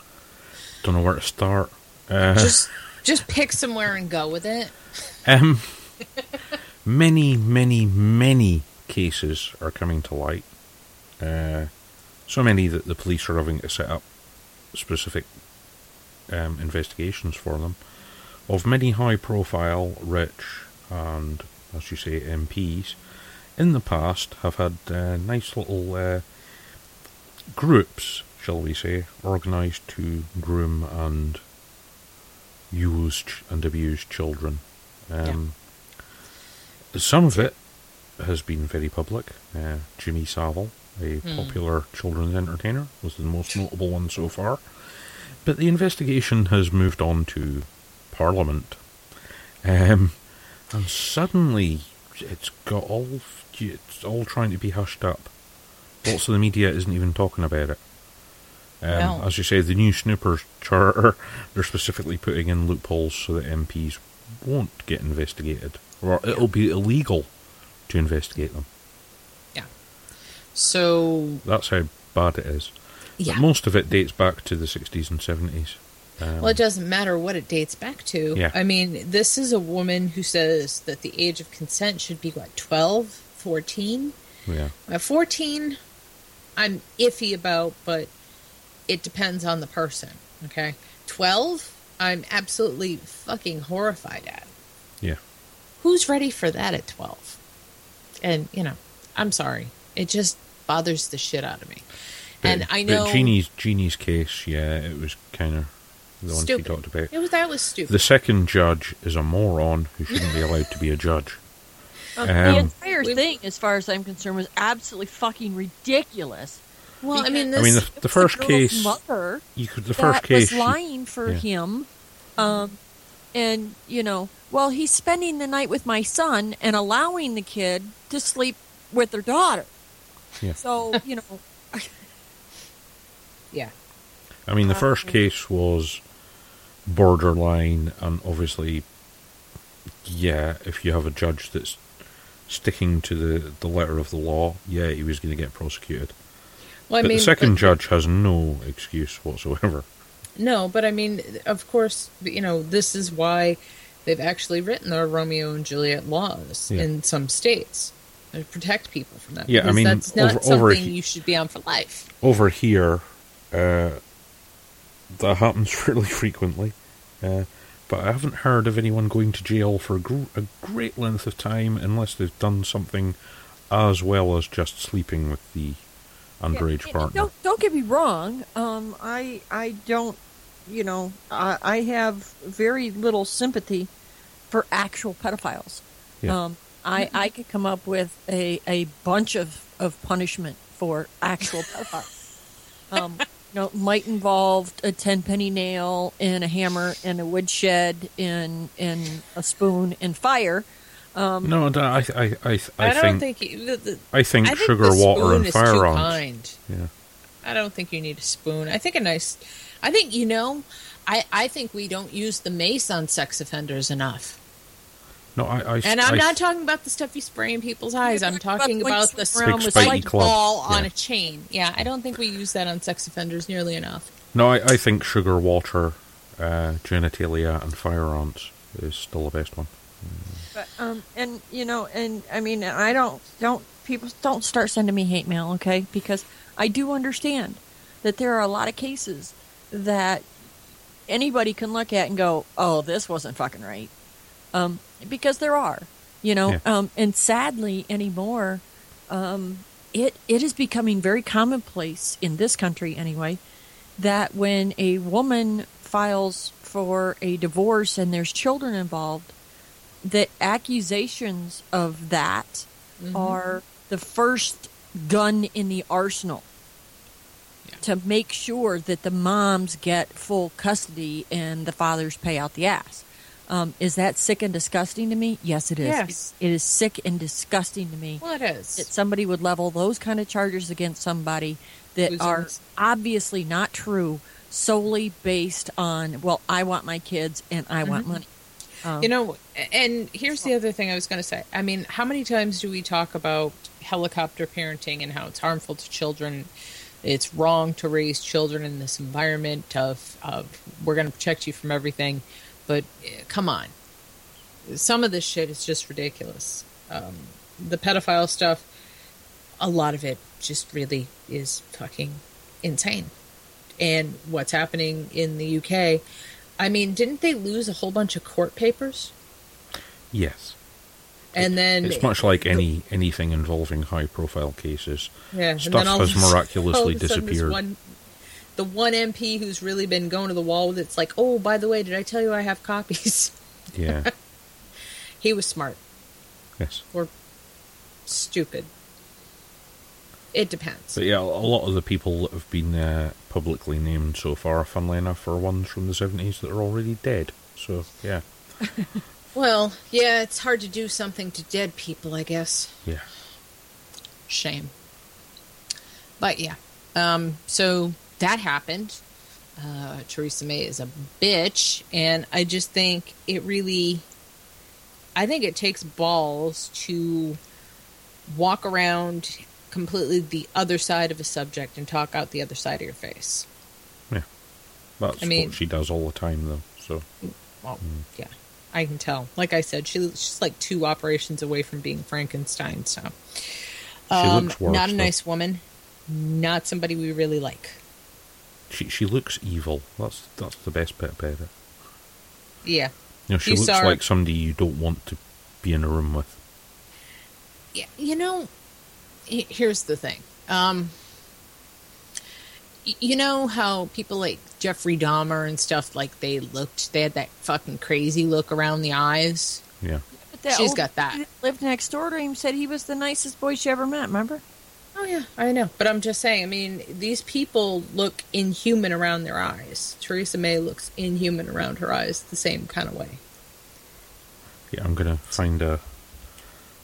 don't know where to start. Uh, Just, just pick somewhere and go with it. um, many, many, many cases are coming to light. Uh, so many that the police are having to set up specific um, investigations for them. Of many high-profile, rich, and as you say, MPs in the past have had uh, nice little uh, groups, shall we say, organised to groom and use ch- and abuse children. Um, Some of it has been very public. Uh, Jimmy Savile, a popular children's entertainer, was the most notable one so far. But the investigation has moved on to Parliament. Um, and suddenly it's got all it's all trying to be hushed up. Lots of the media isn't even talking about it. Um, As you say, the new Snoopers charter, they're specifically putting in loopholes so that MPs won't get investigated, or it'll be illegal to investigate them. Yeah. So, That's how bad it is. But yeah. most of it dates back to the 60s and 70s. Um, Well, it doesn't matter what it dates back to. Yeah. I mean, this is a woman who says that the age of consent should be, what, 12, 14? yeah. At 14, I'm iffy about, but it depends on the person, okay? 12, I'm absolutely fucking horrified at. Yeah. Who's ready for that at 12? And, you know, I'm sorry. It just bothers the shit out of me. and I know. But Jeannie's, Jeannie's case, yeah, it was kind of the one she Stupid. talked about. It was, that was stupid. The second judge is a moron who shouldn't be allowed to be a judge. Uh, Um, the entire thing, as far as I'm concerned, was absolutely fucking ridiculous. well, I mean, this. I mean, the, the first girl's case, mother you could the first case, was lying for yeah. him, um, and you know, well, he's spending the night with my son and allowing the kid to sleep with their daughter. Yeah. So you know, yeah. I mean, the first case was borderline, and obviously, yeah, if you have a judge that's sticking to the, the letter of the law, yeah, he was going to get prosecuted. Well, I but mean, the second but- judge has no excuse whatsoever. No, but I mean, of course, you know, this is why they've actually written the Romeo and Juliet laws Yeah. in some states to protect people from that. Yeah, I mean, that's not over- something he- you should be on for life. Over here, uh, that happens fairly frequently. Uh, but I haven't heard of anyone going to jail for a, gr- a great length of time unless they've done something as well as just sleeping with the underage Yeah, partner. Don't don't get me wrong. Um, I I don't, you know, I, I have very little sympathy for actual pedophiles. Yeah. Um, I I could come up with a, a bunch of, of punishment for actual pedophiles. um, know, might involve a ten penny nail and a hammer and a woodshed and and a spoon and fire. Um, No, no, I, I, I, I, I, don't think, think, you, the, the, I think I think sugar, the water, and is too firearms. kind. Yeah. I don't think you need a spoon. I think a nice. I think you know. I I think we don't use the mace on sex offenders enough. No, I, I, And I'm I- not talking about the stuff you spray in people's eyes. I'm talking about talking when you about the swim with spike spikey clubs. ball on a chain. Yeah, I don't think we use that on sex offenders nearly enough. No, I, I think sugar, water, uh, genitalia, and firearms is still the best one. But, um, and you know, and I mean, I don't, don't people don't start sending me hate mail, okay? Because I do understand that there are a lot of cases that anybody can look at and go, "Oh, this wasn't fucking right," um, because there are, you know, Yeah. um, and sadly anymore, um, it it is becoming very commonplace in this country anyway that when a woman files for a divorce and there's children involved that accusations of that are the first gun in the arsenal Yeah. to make sure that the moms get full custody and the fathers pay out the ass. Um, is that sick and disgusting to me? Yes, it is. Yes. It is sick and disgusting to me Well, it is. that somebody would level those kind of charges against somebody that Who's are obviously not true solely based on well i want my kids and i want money um, You know, and here's the other thing I was going to say. I mean, how many times do we talk about helicopter parenting and how it's harmful to children? It's wrong to raise children in this environment of, of we're going to protect you from everything. But eh, come on. Some of this shit is just ridiculous. Um, the pedophile stuff, a lot of it just really is fucking insane. And what's happening in the UK, I mean, didn't they lose a whole bunch of court papers? Yes. And then It's much like any anything involving high profile cases. yeah, stuff has of a sudden- miraculously all of a sudden this disappeared. One, the one MP who's really been going to the wall with it's like, oh, by the way, did I tell you I have copies? Yeah. he was smart yes. or stupid. It depends. But yeah, a lot of the people that have been uh, publicly named so far, funnily enough, are ones from the 70s that are already dead. So, yeah. Well, yeah, it's hard to do something to dead people, I guess. Yeah. Shame. But yeah, um, so that happened. Uh, Theresa May is a bitch, and I just think it really. I think it takes balls to walk around completely the other side of a subject and talk out the other side of your face. Yeah. That's I mean- what she does all the time, though. So, Well, yeah, I can tell. Like I said, she, she's like two operations away from being Frankenstein. So, um, looks worse, not a though. nice woman, not somebody we really like. She she looks evil. That's that's the best bit about it. Yeah, You know, she You looks saw her- like somebody you don't want to be in a room with. yeah. You know, here's the thing. Um, you know how people like Jeffrey Dahmer and stuff like they looked, they had that fucking crazy look around the eyes. Yeah. but that she's old got that. lived next door to him said he was the nicest boy she ever met remember Oh yeah, I know. But I'm just saying. I mean, these people look inhuman around their eyes. Theresa May looks inhuman around her eyes the same kind of way. Yeah, I'm going to find a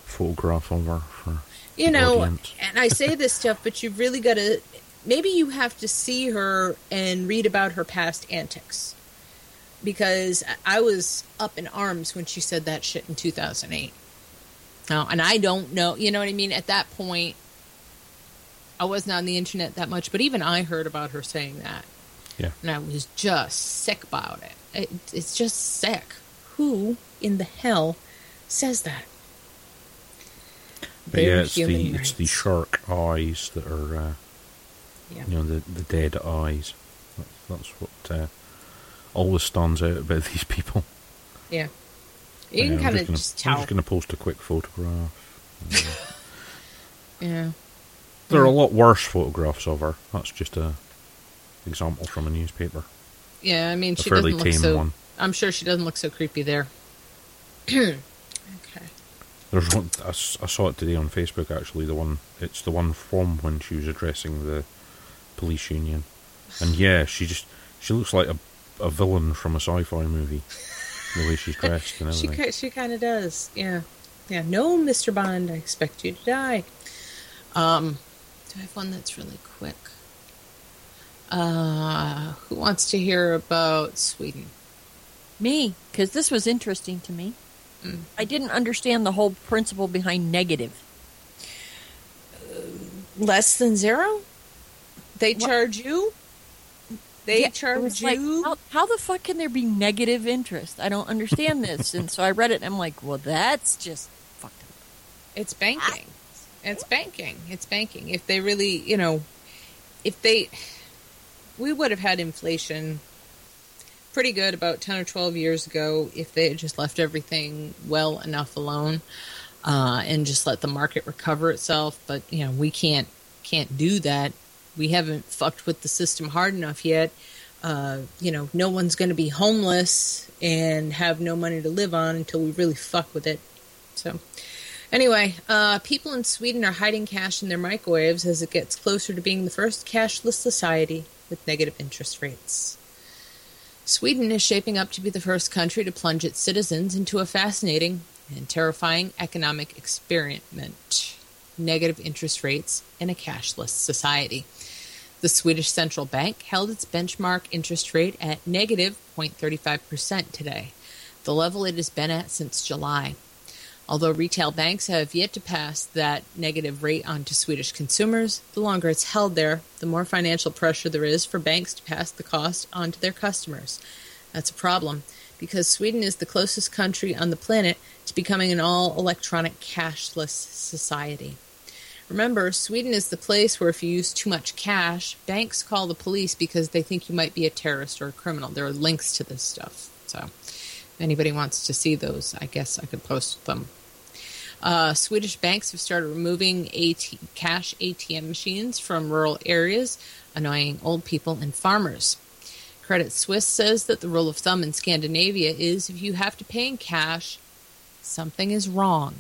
photograph of her for You know, audience. and I say this stuff, but you've really got to. Maybe you have to see her and read about her past antics. Because I was up in arms when she said that shit in 2008. Now, and I don't know, you know what I mean? At that point, I wasn't on the internet that much, but even I heard about her saying that. Yeah. And I was just sick about it. it it's just sick. Who in the hell says that? But yeah, it's the it's the shark eyes that are uh, Yeah. you know the the dead eyes. That's, that's what uh, always stands out about these people. Yeah. You can I'm kind of just I'm just going to post a quick photograph. Yeah. There are a lot worse photographs of her. That's just a example from a newspaper. Yeah, I mean, A she doesn't look so. one. I'm sure she doesn't look so creepy there. okay. There's one. I, I saw it today on Facebook. Actually, the one. It's the one from when she was addressing the police union, and yeah, she just she looks like a a villain from a sci-fi movie. the way she's dressed and She everything. ki- she kind of does. Yeah. Yeah. No, Mr. Bond, I expect you to die. Um, I have one that's really quick? Uh, who wants to hear about Sweden? Me, because this was interesting to me. Mm. I didn't understand the whole principle behind negative. Less than zero? They What? charge you? They Yeah, charge was like, you? how, how the fuck can there be negative interest? I don't understand this. and so I read it and I'm like, well, that's just fucked up. It's banking. It's banking. It's banking. If they really, you know, if they, we would have had inflation pretty good about 10 or 12 years ago if they had just left everything well enough alone uh, and just let the market recover itself. But, you know, we can't, can't do that. We haven't fucked with the system hard enough yet. Uh, you know, no one's going to be homeless and have no money to live on until we really fuck with it. Anyway, uh, people in Sweden are hiding cash in their microwaves as it gets closer to being the first cashless society with negative interest rates. Sweden is shaping up to be the first country to plunge its citizens into a fascinating and terrifying economic experiment negative interest rates in a cashless society. The Swedish central bank held its benchmark interest rate at negative 0.35% today, the level it has been at since July. Although retail banks have yet to pass that negative rate on to Swedish consumers, the longer it's held there, the more financial pressure there is for banks to pass the cost on to their customers. That's a problem because Sweden is the closest country on the planet to becoming an all electronic cashless society. Remember, Sweden is the place where if you use too much cash, banks call the police because they think you might be a terrorist or a criminal. There are links to this stuff. So, if anybody wants to see those, I guess I could post them. Uh, Swedish banks have started removing AT- cash ATM machines from rural areas, annoying old people and farmers. Credit Suisse says that the rule of thumb in Scandinavia is if you have to pay in cash, something is wrong.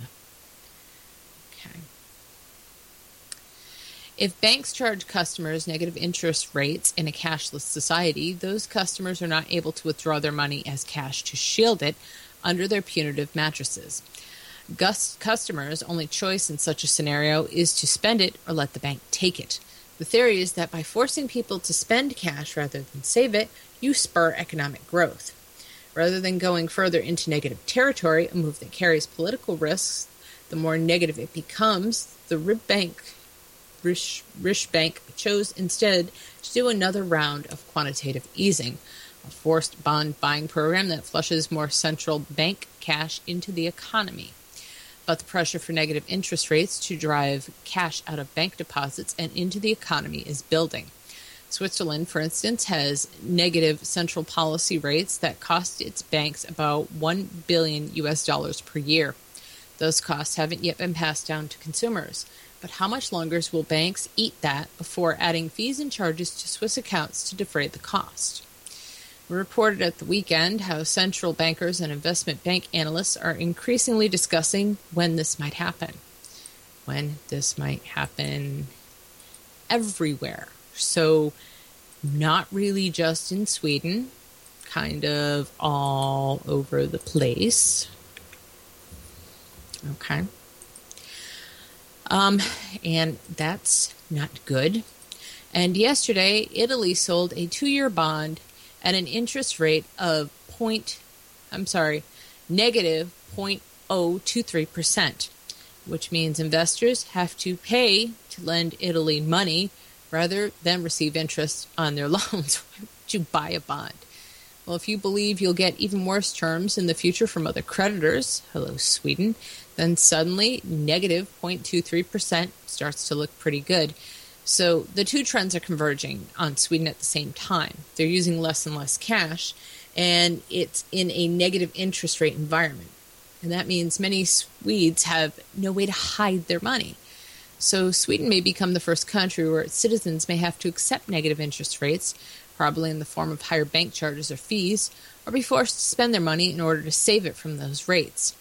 If banks charge customers negative interest rates in a cashless society, those customers are not able to withdraw their money as cash to shield it under their punitive mattresses. Gus- customers' only choice in such a scenario is to spend it or let the bank take it. The theory is that by forcing people to spend cash rather than save it, you spur economic growth. Rather than going further into negative territory, a move that carries political risks, the more negative it becomes, the Rib Bank Rish, Rish Bank chose instead to do another round of quantitative easing, a forced bond buying program that flushes more central bank cash into the economy. But the pressure for negative interest rates to drive cash out of bank deposits and into the economy is building. Switzerland, for instance, has negative central policy rates that cost its banks about 1 billion US dollars per year. Those costs haven't yet been passed down to consumers. But how much longer will banks eat that before adding fees and charges to Swiss accounts to defray the cost? We reported at the weekend how central bankers and investment bank analysts are increasingly discussing when this might happen. When this might happen everywhere. So, not really just in Sweden, kind of all over the place. Okay. Um, and that's not good. And yesterday, Italy sold a two-year bond at an interest rate of point, I'm sorry, negative 0.023 percent, which means investors have to pay to lend Italy money rather than receive interest on their loans. Why would you buy a bond? Well, if you believe you'll get even worse terms in the future from other creditors, hello Sweden, then suddenly negative 0.23% starts to look pretty good. So the two trends are converging on Sweden at the same time. They're using less and less cash, and it's in a negative interest rate environment. And that means many Swedes have no way to hide their money. So Sweden may become the first country where its citizens may have to accept negative interest rates, probably in the form of higher bank charges or fees, or be forced to spend their money in order to save it from those rates.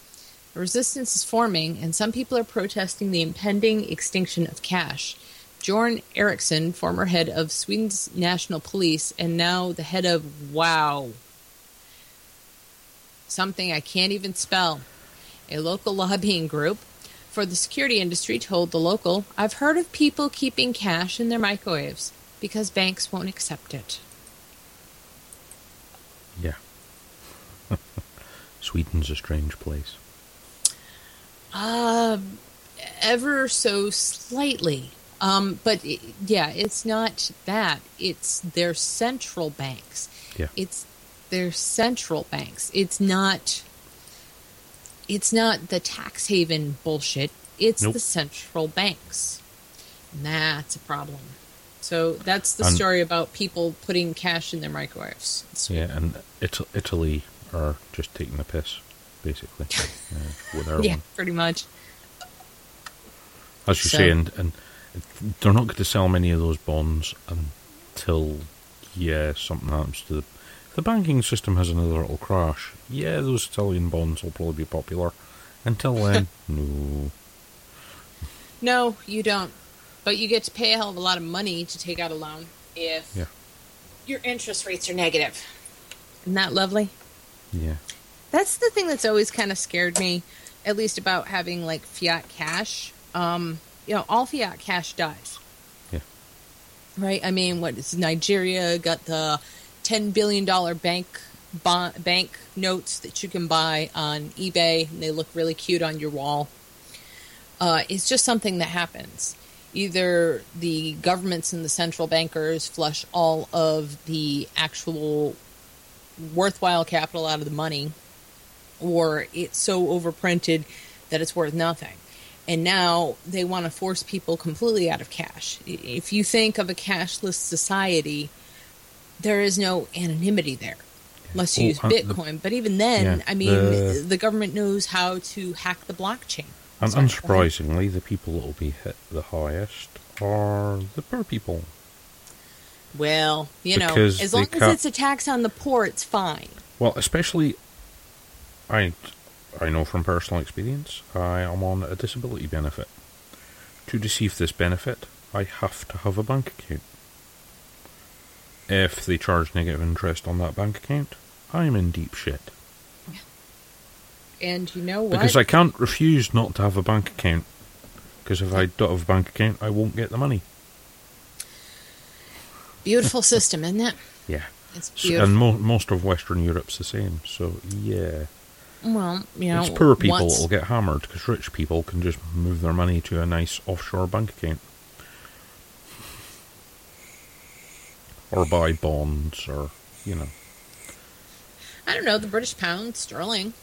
A resistance is forming, and some people are protesting the impending extinction of cash. Bjorn Eriksson, former head of Sweden's national police and now the head of WOW, something I can't even spell, a local lobbying group for the security industry, told the local, I've heard of people keeping cash in their microwaves because banks won't accept it. Yeah. Sweden's a strange place. Uh, ever so slightly. Um, but it, yeah, it's not that. It's their central banks. Yeah. It's their central banks. It's not. It's not the tax haven bullshit. It's Nope. the central banks. And that's a problem. So that's the And- story about people putting cash in their microwaves. It's- Yeah, and It- Italy are just taking the piss, basically, uh, yeah, one. pretty much. As you So- say, and, and they're not going to sell many of those bonds until, yeah, something happens to the. The banking system has another little crash, yeah, those Italian bonds will probably be popular. Until then, no. No, you don't. But you get to pay a hell of a lot of money to take out a loan if Yeah. your interest rates are negative. Isn't that lovely? Yeah. That's the thing that's always kind of scared me, at least about having like fiat cash. Um, you know, all fiat cash dies. Yeah. Right? I mean, what is Nigeria got the ten billion dollar bank bank notes that you can buy on eBay, and they look really cute on your wall. Uh, it's just something that happens. Either the governments and the central bankers flush all of the actual worthwhile capital out of the money, or it's so overprinted that it's worth nothing. And now they want to force people completely out of cash. If you think of a cashless society, there is no anonymity there, unless you Oh, use uh, the- Bitcoin. but even then, yeah, I mean, the- the government knows how to hack the blockchain. And Sorry, unsurprisingly, the people that will be hit the highest are the poor people. Well, you know, Because as long as it's a tax on the poor, it's fine. Well, especially, I, I know from personal experience, I am on a disability benefit. To receive this benefit, I have to have a bank account. If they charge negative interest on that bank account, I'm in deep shit. And you know what? Because I can't refuse not to have a bank account. Because if I don't have a bank account, I won't get the money. Beautiful system, isn't it? Yeah. It's beautiful. And mo- most of Western Europe's the same. So, yeah. Well, you know, it's poor people will get hammered because rich people can just move their money to a nice offshore bank account. Or buy bonds, or, you know. I don't know, the British pound sterling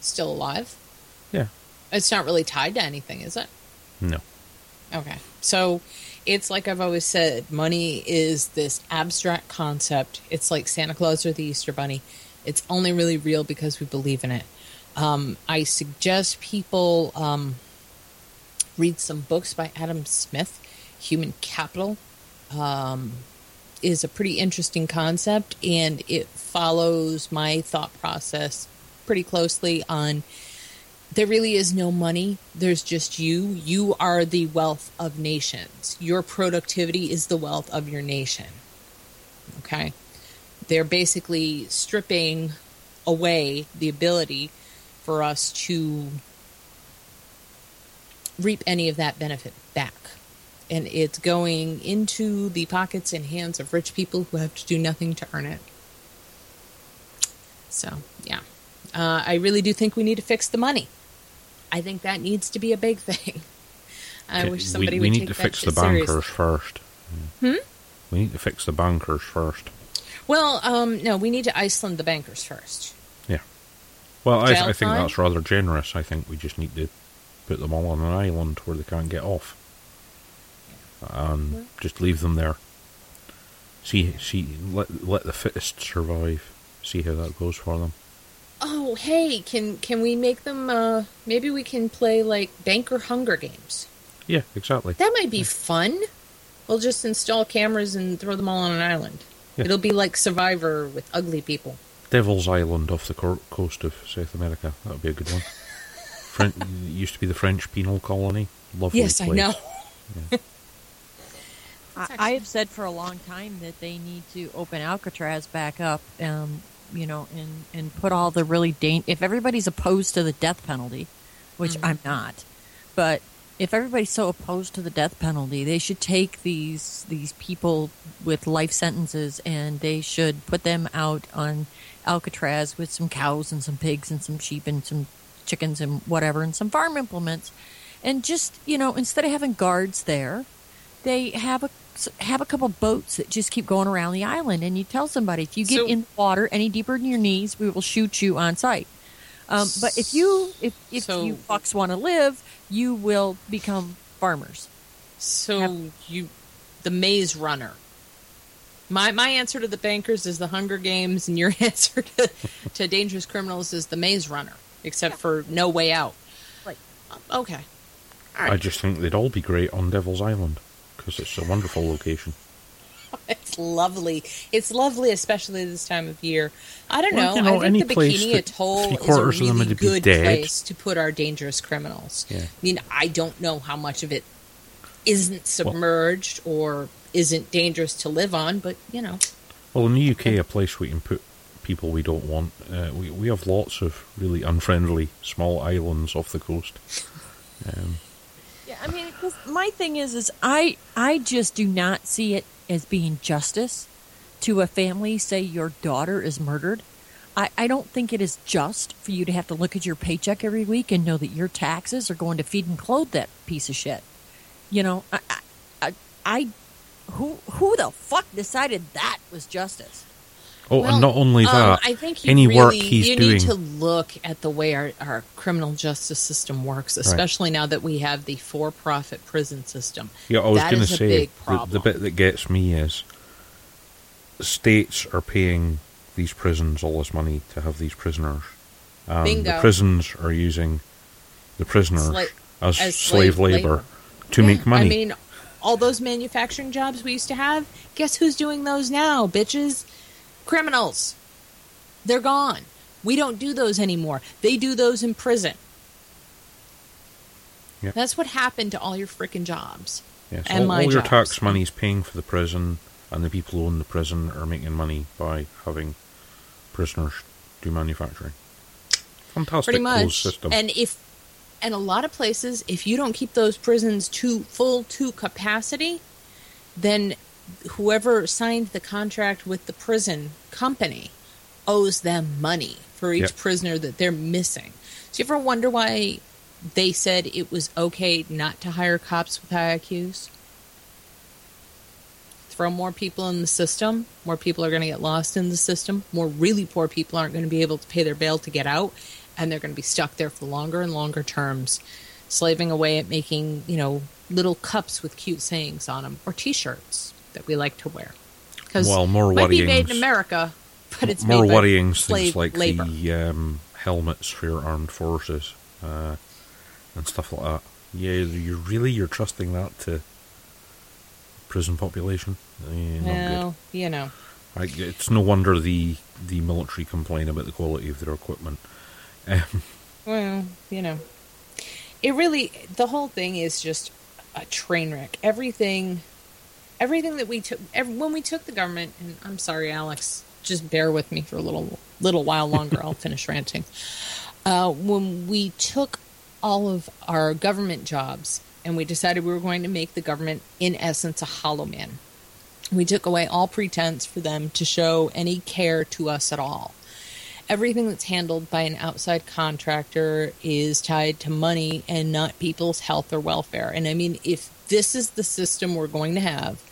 still alive. Yeah. It's not really tied to anything, is it? No. Okay. So it's like I've always said, money is this abstract concept. It's like Santa Claus or the Easter Bunny. It's only really real because we believe in it. Um, I suggest people um, read some books by Adam Smith. Human Capital um, is a pretty interesting concept, and it follows my thought process pretty closely on there really is no money. There's just you. You are the wealth of nations. Your productivity is the wealth of your nation. Okay? They're basically stripping away the ability for us to reap any of that benefit back. And it's going into the pockets and hands of rich people who have to do nothing to earn it. So, yeah. Uh, I really do think we need to fix the money. I think that needs to be a big thing. I wish somebody we, we would need take to that fix the bankers seriously. first. Hmm? We need to fix the bankers first. Well, um, no, we need to Iceland the bankers first. Yeah. Well, I, I think that's rather generous. I think we just need to put them all on an island where they can't get off, and just leave them there. See, see, let let the fittest survive. see how that goes for them. Oh, hey, can can we make them? Uh, maybe we can play like Banker Hunger Games. Yeah, exactly. That might be fun. We'll just install cameras and throw them all on an island. Yeah. It'll be like Survivor with ugly people. Devil's Island off the co- coast of South America. That would be a good one. Fren- used to be the French penal colony. Lovely yes, I place. know. I, I have said for a long time that they need to open Alcatraz back up, um, you know, and, and put all the really dang. If everybody's opposed to the death penalty, which I'm not, but if everybody's so opposed to the death penalty, they should take these these people with life sentences and they should put them out on Alcatraz with some cows and some pigs and some sheep and some chickens and whatever and some farm implements, and just you know instead of having guards there, they have a have a couple boats that just keep going around the island, and you tell somebody if you get So- in the water any deeper than your knees, we will shoot you on sight. Um, but if you if if So- you fucks want to live, you will become farmers. So you, the Maze Runner. My my answer to the bankers is the Hunger Games, and your answer to, to dangerous criminals is the Maze Runner, except for No Way Out. Right. Okay. I just think they'd all be great on Devil's Island because it's a wonderful location. It's lovely. It's lovely, especially this time of year. I don't Well, know. you know, I think the Bikini Atoll is a three-quarters of them really good place to put our dangerous criminals. Yeah. I mean, I don't know how much of it isn't submerged or isn't dangerous to live on, but you know. Well, in the UK, a place we can put people we don't want. Uh, we we have lots of really unfriendly small islands off the coast. Um, I mean, 'cause my thing is, is I I just do not see it as being justice to a family. Say your daughter is murdered. I, I don't think it is just for you to have to look at your paycheck every week and know that your taxes are going to feed and clothe that piece of shit. You know, I, I, I who who the fuck decided that was justice? Oh, Well, and not only um, that, I think you any really, work he's you doing. need to look at the way our, our criminal justice system works, especially now that we have the for-profit prison system. Yeah, I was going to say the, the bit that gets me is states are paying these prisons all this money to have these prisoners. And the prisons are using the prisoners Sla- as, as slave, slave labor, labor. to Yeah, make money. I mean, all those manufacturing jobs we used to have, guess who's doing those now, bitches? Criminals. They're gone. We don't do those anymore. They do those in prison. Yeah. That's what happened to all your freaking jobs. yes, and all, my all your jobs. tax is paying for the prison, and the people who own the prison are making money by having prisoners do manufacturing. Fantastic Pretty closed much. system. And if and a lot of places, if you don't keep those prisons to full to capacity, then whoever signed the contract with the prison company owes them money for each Yep. prisoner that they're missing. Do you ever wonder why they said it was okay not to hire cops with high IQs? Throw more people in the system, more people are going to get lost in the system. More really poor people aren't going to be able to pay their bail to get out, and they're going to be stuck there for longer and longer terms, slaving away at making, you know, little cups with cute sayings on them or T-shirts that we like to wear. Because Well, more might be made in America, but it's more worrying things like labor. the um, helmets for your armed forces uh, and stuff like that. Yeah, you really you're trusting that to prison population? Not well, you know. I, it's no wonder the the military complain about the quality of their equipment. Um, Well, you know, it really the whole thing is just a train wreck. Everything, everything that we took ev when we took the government. And I'm sorry, Alex, just bear with me for a little little while longer. I'll finish ranting. Uh, when we took all of our government jobs and we decided we were going to make the government, in essence, a hollow man. We took away all pretense for them to show any care to us at all everything that's handled by an outside contractor is tied to money and not people's health or welfare. And I mean, if this is the system we're going to have,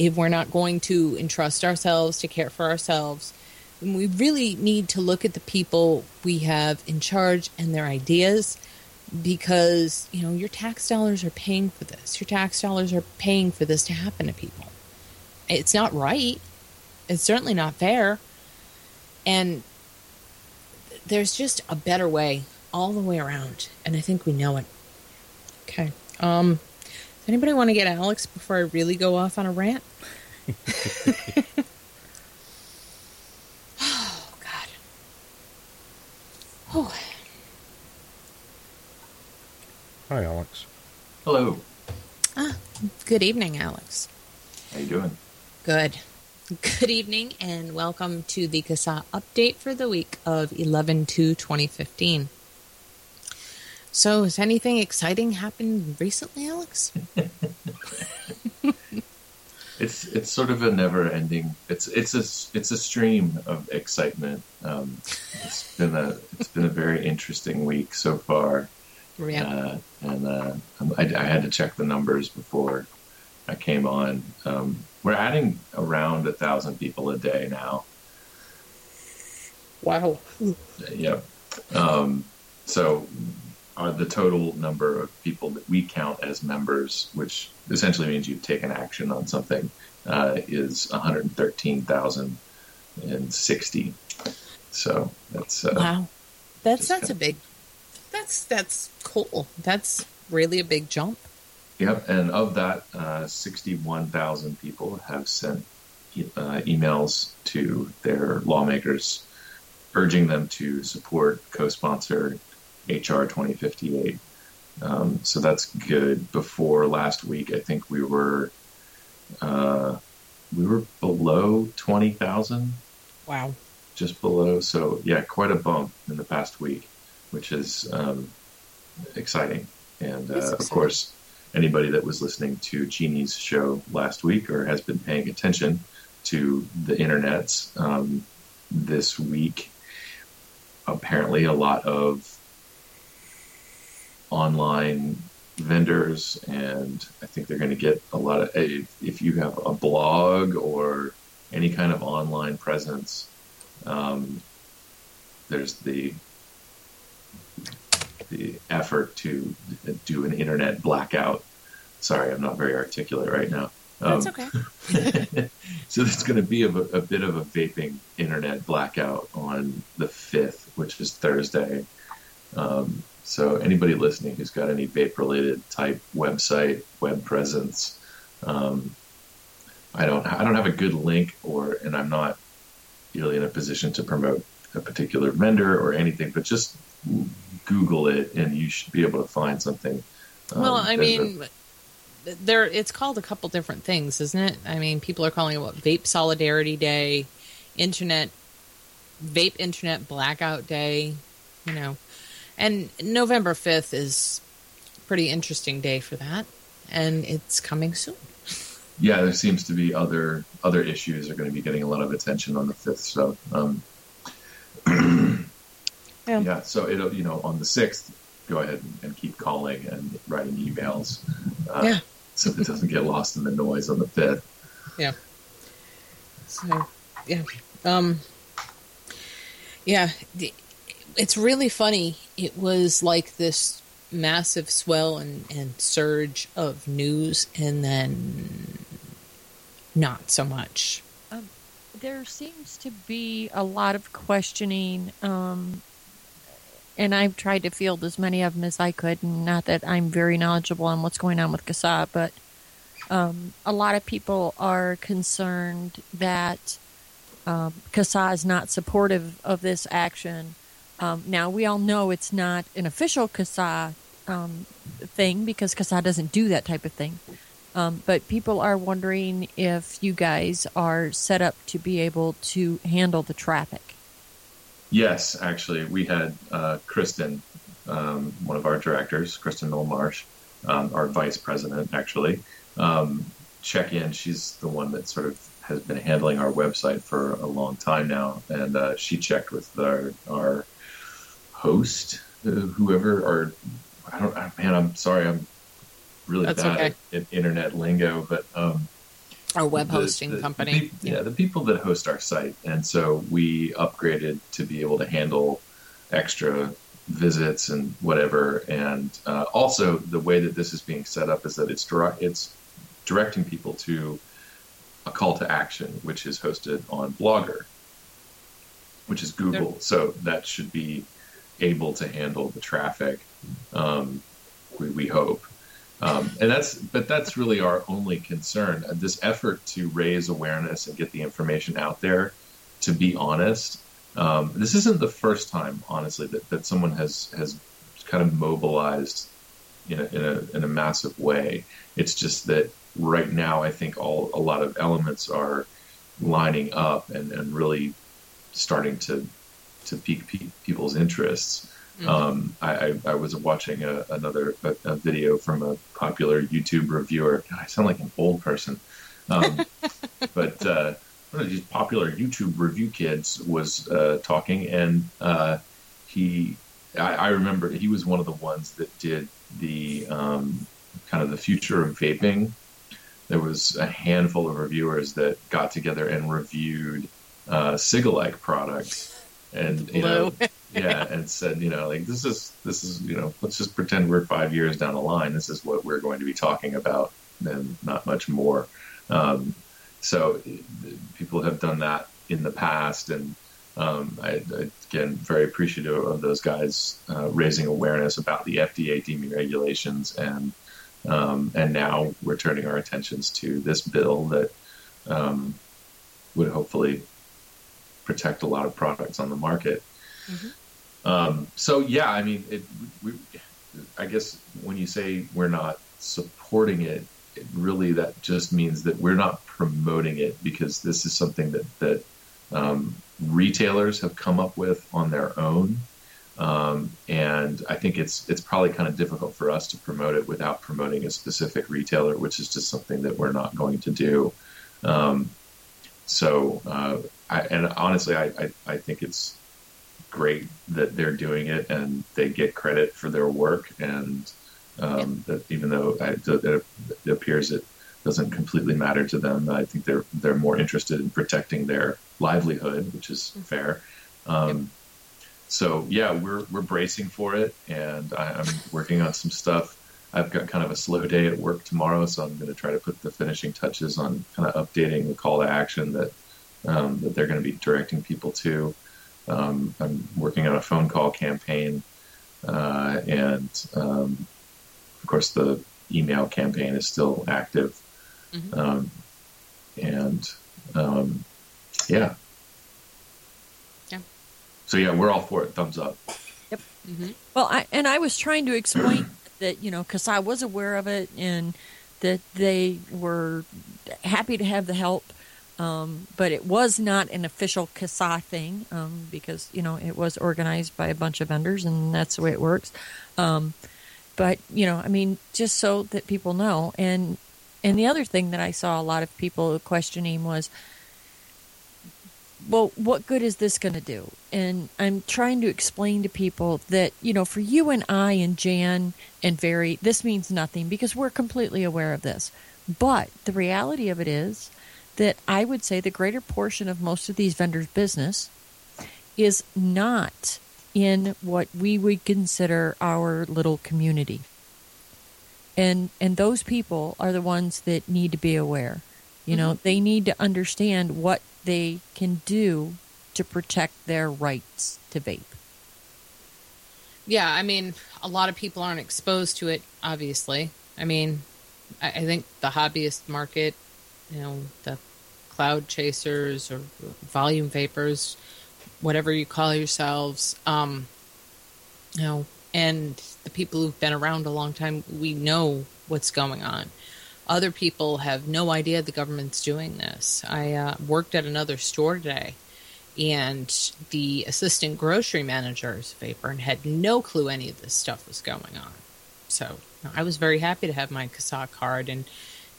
if we're not going to entrust ourselves to care for ourselves, then we really need to look at the people we have in charge and their ideas because, you know, your tax dollars are paying for this. Your tax dollars are paying for this to happen to people. It's not right. It's certainly not fair And there's just a better way all the way around, and I think we know it. Okay. Um, does anybody want to get Alex before I really go off on a rant? oh God. Oh, Hi, Alex. Hello. ah, good evening, Alex. How you doing? Good. Good evening, and welcome to the CASAA update for the week of 11 to 2015. So, has anything exciting happened recently, Alex? It's it's sort of a never-ending. It's it's a it's a stream of excitement. Um, it's been a it's been a very interesting week so far, Yeah. uh, and uh, I, I had to check the numbers before I came on. Um, we're adding around a thousand people a day now. wow. Yep. Um, so, uh, the total number of people that we count as members, which essentially means you've taken action on something, uh, is 113,060. So that's uh, Wow. That's that's a kinda- big. That's that's cool. That's really a big jump. Yep, and of that, uh, 61,000 people have sent e- uh, emails to their lawmakers urging them to support, co sponsor HR 2058. Um, so that's good. Before last week, I think we were uh, we were below 20,000, Wow. just below. So yeah, quite a bump in the past week, which is um, exciting. And uh, of course, anybody that was listening to Jeannie's show last week or has been paying attention to the internets um, this week, apparently a lot of online vendors, and I think they're going to get a lot of. If, if you have a blog or any kind of online presence, um, there's the the effort to do an internet blackout. Sorry, I'm not very articulate right now. That's Um, okay. so there's going to be a, a bit of a vaping internet blackout on the 5th, which is Thursday. Um, so anybody listening who's got any vape related type website, web presence, um, I don't I don't have a good link or and I'm not really in a position to promote a particular vendor or anything, but just Google it and you should be able to find something. Um, well, I there's a- mean, there it's called a couple different things, isn't it? I mean, people are calling it what Vape Solidarity Day, Internet Vape Internet Blackout Day, you know. And November 5th is a pretty interesting day for that, and it's coming soon. yeah, there seems to be other other issues are going to be getting a lot of attention on the fifth. So, um, Yeah. yeah. So it'll you know on the sixth, go ahead and, and keep calling and writing emails. Uh, Yeah. So it doesn't get lost in the noise on the fifth. Yeah. So, yeah. Um Yeah, it's really funny. It was like this massive swell and, and surge of news and then not so much. there seems to be a lot of questioning, um, and I've tried to field as many of them as I could. And not that I'm very knowledgeable on what's going on with CASAA, but um, a lot of people are concerned that um, is not supportive of this action. Um, now, we all know it's not an official CASAA um, thing because CASAA doesn't do that type of thing. Um, but people are wondering if you guys are set up to be able to handle the traffic. Yes, actually, we had uh, Kristin, um, one of our directors, Kristin Noll-Marsh, um, our vice president, actually, um, check in. She's the one that sort of has been handling our website for a long time now, and uh, she checked with our our host, uh, whoever, or I don't, uh, man, I'm sorry, I'm really That's bad okay. at, at internet lingo, but um, Our web the- hosting the- the company. peop- yeah, the people that host our site, and so we upgraded to be able to handle extra visits and whatever. And uh, also, the way that this is being set up is that it's direct, it's directing people to a call to action, which is hosted on Blogger. which is Google. So that should be able to handle the traffic. Um, we, we hope. Um, and that's, but that's really our only concern. Uh, This effort to raise awareness and get the information out there. To be honest, um, this isn't the first time, honestly, that, that someone has has kind of mobilized in a, in a in a massive way. It's just that right now, I think all a lot of elements are lining up and, and really starting to to pique pe- people's interests. Um, I, I, I was watching a, another a, a video from a popular YouTube reviewer. God, I sound like an old person, um, but uh, one of these popular YouTube review kids was uh, talking, and uh, he, I, I remember he was one of the ones that did the um, kind of the future of vaping. There was a handful of reviewers that got together and reviewed uh, cigalike products, and you know, yeah, and said, you know, like this is this is you know, let's just pretend we're five years down the line. This is what we're going to be talking about, and not much more. Um, so people have done that in the past, and um, I, I, again, very appreciative of those guys uh, raising awareness about the FDA deeming regulations, and um, and now we're turning our attentions to this bill that um, would hopefully protect a lot of products on the market. Um, so yeah, I mean, it, we, I guess when you say we're not supporting it, it really that just means that we're not promoting it because this is something that that um, retailers have come up with on their own. Um, and I think it's it's probably kind of difficult for us to promote it without promoting a specific retailer, which is just something that we're not going to do. Um, so, uh, I, and honestly, I, I, I think it's great that they're doing it and they get credit for their work. And um, that even though I, it, it appears it doesn't completely matter to them, I think they're they're more interested in protecting their livelihood, which is fair. Um, so yeah, we're we're bracing for it, and I, I'm working on some stuff. I've got kind of a slow day at work tomorrow, so I'm going to try to put the finishing touches on kind of updating the call to action that um, that they're going to be directing people to. Um, I'm working on a phone call campaign, uh, and um, of course the email campaign is still active. Um, and um, yeah, Yeah. So yeah, we're all for it. Thumbs up. Yep. Well, I, and I was trying to explain that you know because I was aware of it and that they were happy to have the help, um, but it was not an official CASAA thing um, because you know it was organized by a bunch of vendors and that's the way it works. Um, but you know, I mean, just so that people know, and and the other thing that I saw a lot of people questioning was well, what good is this going to do? And I'm trying to explain to people that, you know, for you and I and Jan and Very, this means nothing because we're completely aware of this. But the reality of it is that I would say the greater portion of most of these vendors' business is not in what we would consider our little community. And and those people are the ones that need to be aware. You know, mm-hmm. they need to understand what they can do to protect their rights to vape. Yeah, I mean, a lot of people aren't exposed to it, obviously. I mean, I, I think the hobbyist market, you know, the cloud chasers or volume vapors, whatever you call yourselves, um, you know, and the people who've been around a long time, we know what's going on. Other people have no idea the government's doing this. I uh, worked at another store today, and the assistant grocery manager vapor and had no clue any of this stuff was going on. So I was very happy to have my CASAA card and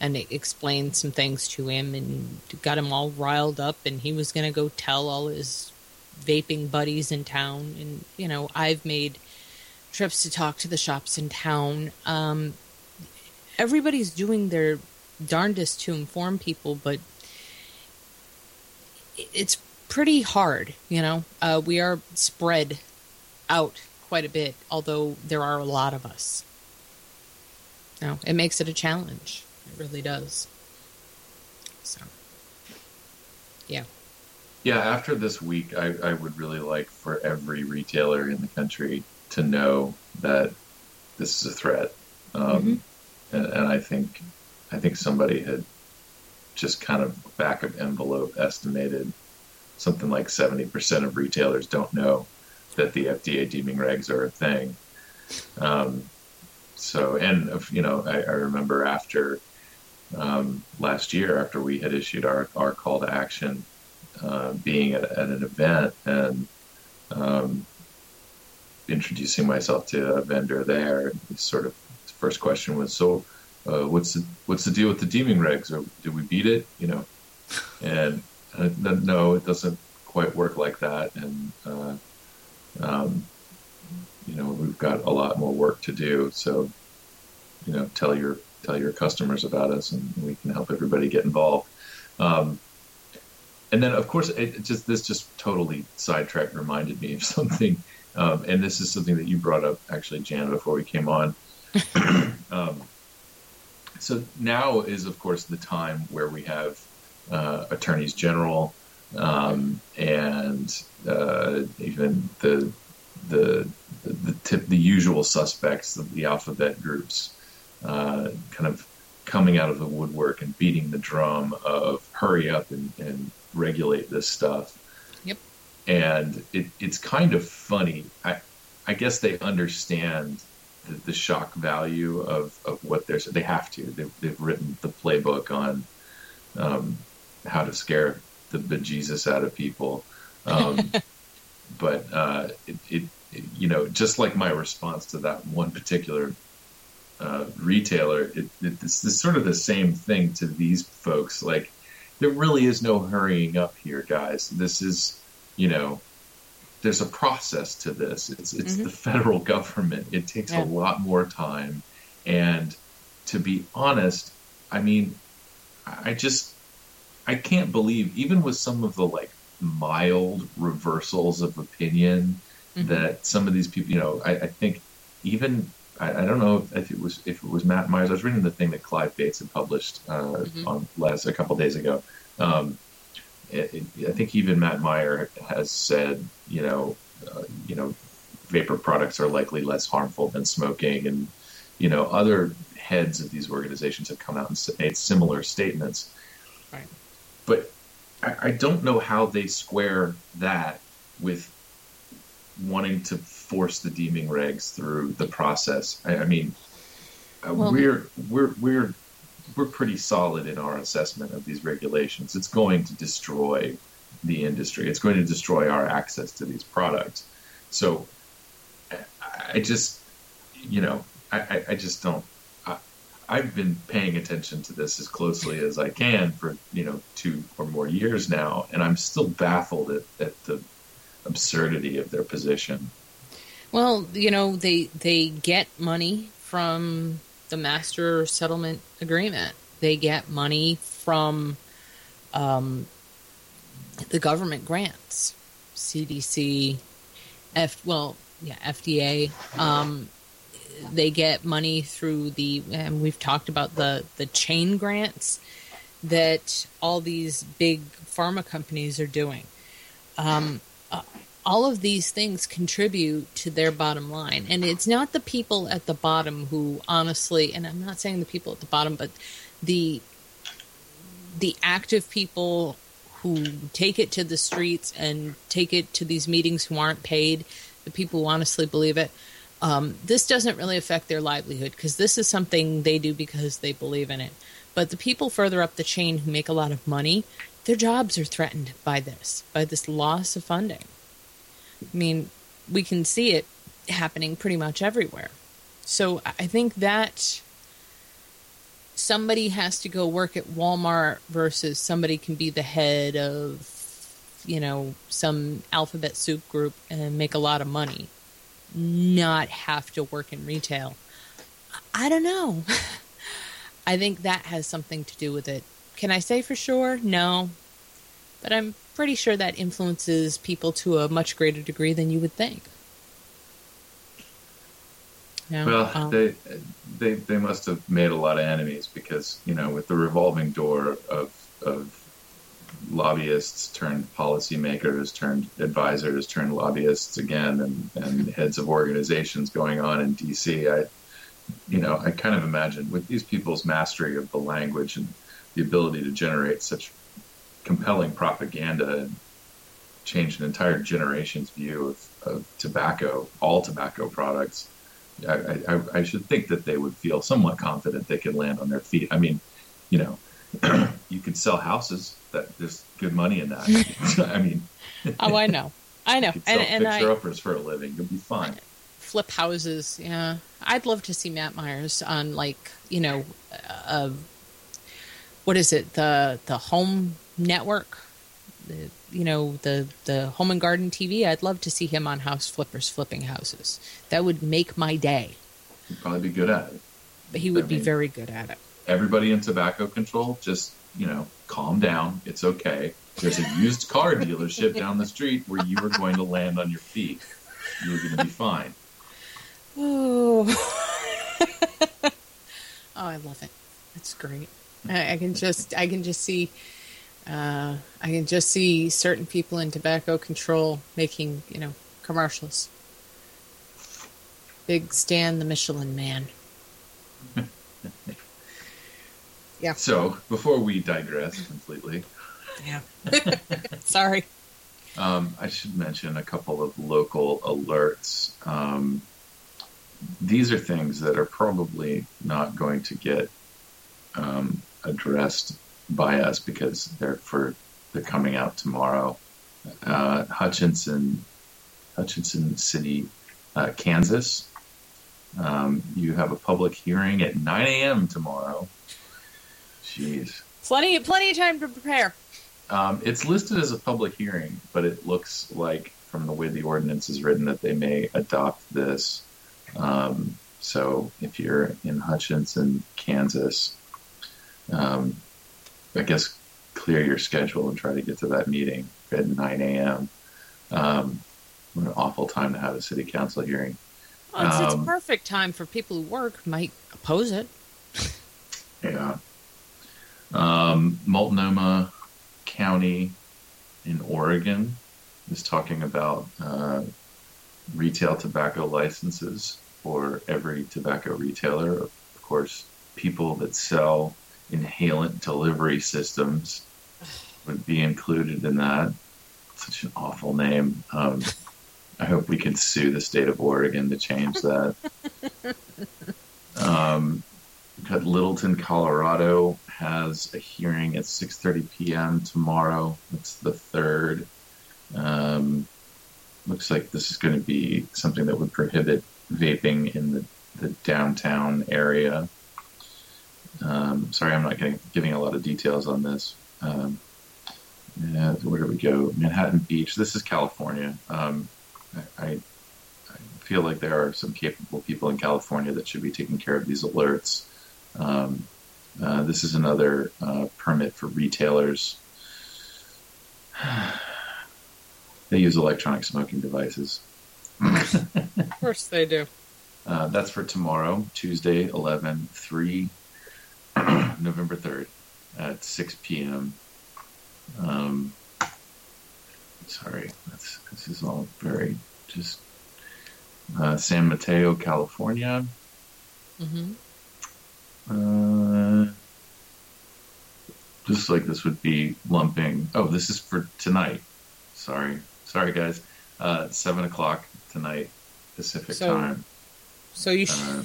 and explained some things to him and got him all riled up. And he was going to go tell all his vaping buddies in town. And you know, I've made trips to talk to the shops in town. Um, everybody's doing their darndest to inform people, but it's pretty hard, you know. Uh, we are spread out quite a bit, although there are a lot of us. No, it makes it a challenge. Really does. So, yeah. Yeah, after this week, I, I would really like for every retailer in the country to know that this is a threat, um, and, and I think I think somebody had just kind of back of envelope estimated something like seventy percent of retailers don't know that the FDA deeming regs are a thing. Um, so, and you know, I, I remember after um, last year, after we had issued our, our call to action, uh, being at, at an event and um, introducing myself to a vendor there, sort of the first question was, "So, uh, what's the what's the deal with the deeming regs? Or did we beat it? You know?" And uh, no, it doesn't quite work like that, and uh, um, you know we've got a lot more work to do. So, you know, tell your tell your customers about us, and we can help everybody get involved. Um, and then, of course, it just this just totally sidetracked reminded me of something, um, and this is something that you brought up actually, Jan, before we came on. um, so now is, of course, the time where we have uh, attorneys general um, and uh, even the the the the, tip, the usual suspects, the, the alphabet groups, uh, kind of coming out of the woodwork and beating the drum of hurry up and, and regulate this stuff. Yep. And it, it's kind of funny. I I guess they understand the, the shock value of, of what they're they have to. They've, they've written the playbook on um, how to scare the bejesus out of people. Um, but uh, it, it, it, you know, just like my response to that one particular uh, retailer, it, it, it's, it's sort of the same thing to these folks. Like, there really is no hurrying up here, guys. This is, you know, there's a process to this. It's it's the federal government. It takes Yeah. a lot more time, and to be honest, I mean, I just I can't believe even with some of the like mild reversals of opinion that some of these people, you know, I, I think even I, I don't know if it was if it was Matt Myers. I was reading the thing that Clive Bates had published uh, on last a couple days ago. Um, it, it, I think even Matt Meyer has said, you know, uh, you know, vapor products are likely less harmful than smoking, and you know, other heads of these organizations have come out and made similar statements. Right. But I, I don't know how they square that with wanting to force the deeming regs through the process. I, I mean, uh, Well- we're we're we're we're pretty solid in our assessment of these regulations. It's going to destroy the industry. It's going to destroy our access to these products. So I, just, you know, I, I, I just don't. I, I've been paying attention to this as closely as I can for you know two or more years now, and I'm still baffled at, at the absurdity of their position. Well, you know, they they get money from the master settlement agreement. They get money from um, the government grants, CDC, F. Well, yeah, FDA. Um, they get money through the, and we've talked about the the chain grants that all these big pharma companies are doing all of these things contribute to their bottom line. And it's not the people at the bottom who honestly, and I'm not saying the people at the bottom, but the the active people who take it to the streets and take it to these meetings who aren't paid, the people who honestly believe it. Um, this doesn't really affect their livelihood because this is something they do because they believe in it. But the people further up the chain who make a lot of money, their jobs are threatened by this, by this loss of funding. I mean, we can see it happening pretty much everywhere. So I think that somebody has to go work at Walmart versus somebody can be the head of, you know, some alphabet soup group and make a lot of money, not have to work in retail. I don't know. I think that has something to do with it. Can I say for sure? No. But I'm pretty sure that influences people to a much greater degree than you would think. Yeah, Well, um, they they they must have made a lot of enemies because you know with the revolving door of of lobbyists turned policymakers turned advisors turned lobbyists again and, and heads of organizations going on in DC. I, you know, I kind of imagine with these people's mastery of the language and the ability to generate such compelling propaganda and change an entire generation's view of, of tobacco, all tobacco products. I, I, I should think that they would feel somewhat confident they could land on their feet. I mean, you know, you could sell houses. That there's good money in that. I mean, Oh, I know. I know. you could sell And, and fixer uppers for a living. You'll be fine. flip houses. Yeah, I'd love to see Matt Myers on like you know, uh, what is it? The the home network. The, you know the the home and garden TV. I'd love to see him on House Flippers flipping houses. That would make my day. You'd probably be good at it. But he would I be mean- very good at it. Everybody in tobacco control, just you know, calm down. It's okay. There's a used car dealership down the street where you are going to land on your feet. You're going to be fine. Oh, oh, I love it. That's great. I, I can just, I can just see, uh, I can just see certain people in tobacco control making, you know, commercials. Big Stan, the Michelin Man. yeah. So before we digress completely, Yeah. Sorry. Um, I should mention a couple of local alerts. Um, these are things that are probably not going to get um, addressed by us because they're for they're coming out tomorrow. Uh, Hutchinson, Hutchinson City, uh, Kansas. Um, you have a public hearing at 9 a.m. tomorrow. Jeez. Plenty, plenty of time to prepare. Um, it's listed as a public hearing, but it looks like, from the way the ordinance is written, that they may adopt this. Um, so if you're in Hutchinson, Kansas, um, I guess clear your schedule and try to get to that meeting at 9 a.m. Um, what an awful time to have a city council hearing. Well, it's, it's Um, a perfect time for people who work might oppose it. Yeah. Um, Multnomah County in Oregon is talking about uh, retail tobacco licenses for every tobacco retailer. Of course, people that sell inhalant delivery systems would be included in that. Such an awful name. Um, I hope we can sue the state of Oregon to change that. um, Littleton, Colorado has a hearing at 6:30 p.m. tomorrow. It's the third. Um, looks like this is going to be something that would prohibit vaping in the, the downtown area. Um, sorry, I'm not getting, giving a lot of details on this. Um, yeah, where do we go? Manhattan Beach. This is California. Um, I, I, I feel like there are some capable people in California that should be taking care of these alerts. Um, uh, this is another uh, permit for retailers. they use electronic smoking devices. Of course they do. Uh, that's for tomorrow, Tuesday, 11 3, November 3rd at 6 p.m. Um, sorry, that's, this is all very just uh, San Mateo, California. hmm Uh, just like this would be lumping. Oh, this is for tonight. Sorry, sorry guys. Uh, seven o'clock tonight Pacific So- time. So you sh- Uh,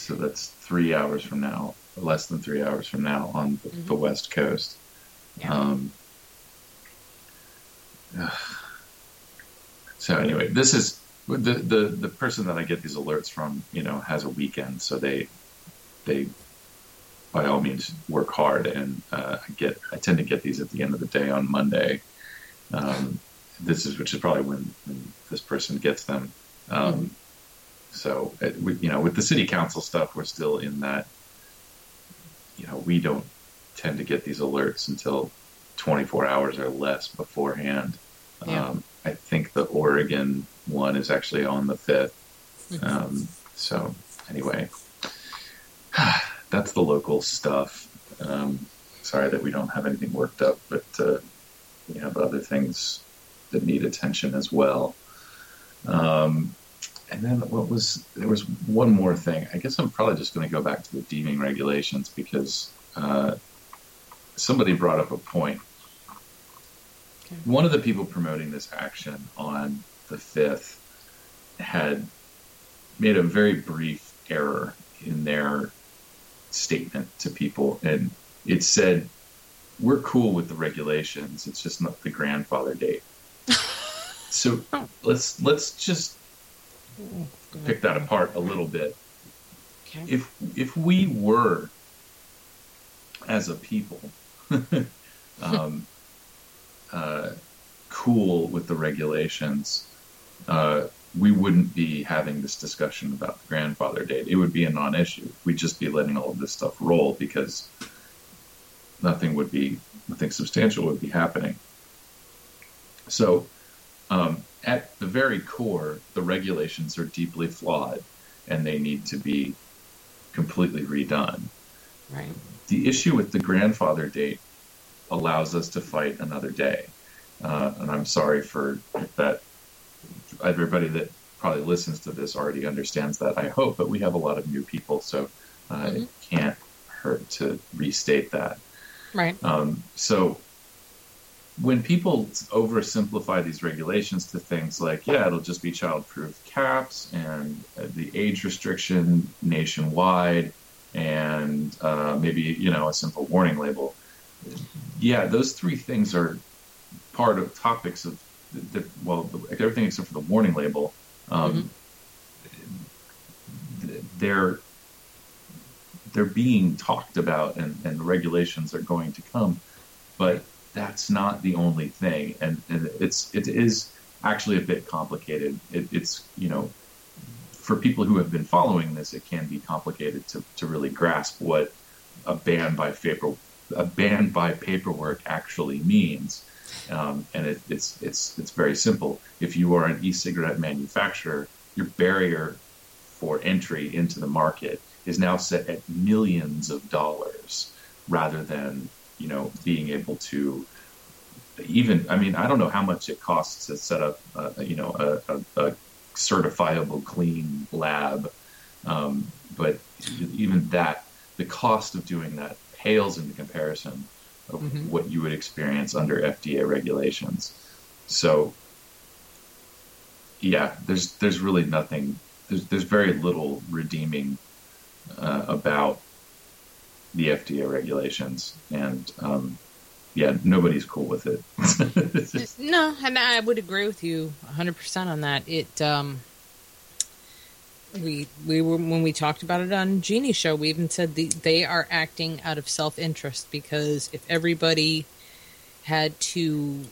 so that's three hours from now, less than three hours from now on the, the West Coast. Yeah. Um, so anyway, this is the, the the person that I get these alerts from. You know, has a weekend, so they they by all means work hard, and uh, I get I tend to get these at the end of the day on Monday. Um, this is which is probably when, when this person gets them. Um, So, it, we, you know, with the city council stuff, we're still in that. You know, we don't tend to get these alerts until 24 hours or less beforehand. Yeah. Um, I think the Oregon one is actually on the 5th. Um, so, anyway, that's the local stuff. Um, sorry that we don't have anything worked up, but uh, we have other things that need attention as well. Um, and then what was there was one more thing. I guess I'm probably just going to go back to the deeming regulations because uh, somebody brought up a point. Okay. One of the people promoting this action on the fifth had made a very brief error in their statement to people, and it said, "We're cool with the regulations. It's just not the grandfather date." so let's let's just pick that apart a little bit. Okay. If if we were as a people um, uh, cool with the regulations, uh, we wouldn't be having this discussion about the grandfather date. It would be a non-issue. We'd just be letting all of this stuff roll because nothing would be nothing substantial would be happening. So, um, at the very core, the regulations are deeply flawed, and they need to be completely redone. Right. The issue with the grandfather date allows us to fight another day, uh, and I'm sorry for that. Everybody that probably listens to this already understands that. I hope, but we have a lot of new people, so uh, it can't hurt to restate that. Right. Um, so when people oversimplify these regulations to things like, yeah, it'll just be child-proof caps and uh, the age restriction nationwide, and uh, maybe you know a simple warning label. Yeah, those three things are part of topics of the, the, well, everything except for the warning label. Um, th- They're they're being talked about and, and the regulations are going to come, but that's not the only thing. And, and it's, it is actually a bit complicated. It, it's, you know, for people who have been following this, it can be complicated to, to really grasp what a ban by paper, a ban by paperwork actually means. Um, and it, it's, it's, it's very simple. If you are an e-cigarette manufacturer, your barrier for entry into the market is now set at millions of dollars rather than you know being able to even I mean I don't know how much it costs to set up uh, you know a, a, a certifiable clean lab um, but even that the cost of doing that pales into comparison of Mhm. what you would experience under FDA regulations so yeah there's there's really nothing there's there's very little redeeming uh, about the FDA regulations, and um, yeah, nobody's cool with it. No, and I would agree with you 100% on that. It um we we were when we talked about it on Jeannie's show, we even said the, they are acting out of self-interest because if everybody had to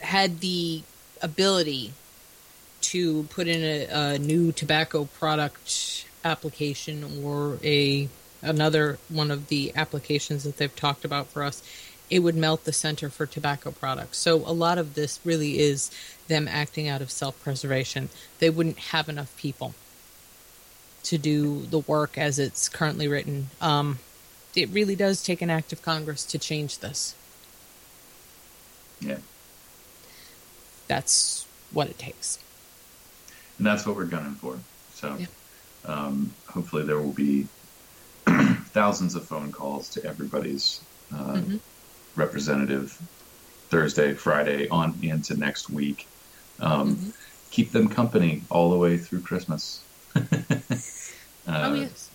had the ability to put in a, a new tobacco product application or a another one of the applications that they've talked about for us, it would melt the center for tobacco products. So a lot of this really is them acting out of self-preservation. They wouldn't have enough people to do the work as it's currently written. Um, it really does take an act of Congress to change this. yeah, That's what it takes. and that's what we're gunning for. So Yeah. Um, hopefully there will be thousands of phone calls to everybody's uh, Mhm. representative Thursday, Friday, on into next week. Um, Mhm. Keep them company all the way through Christmas. Uh, oh yes.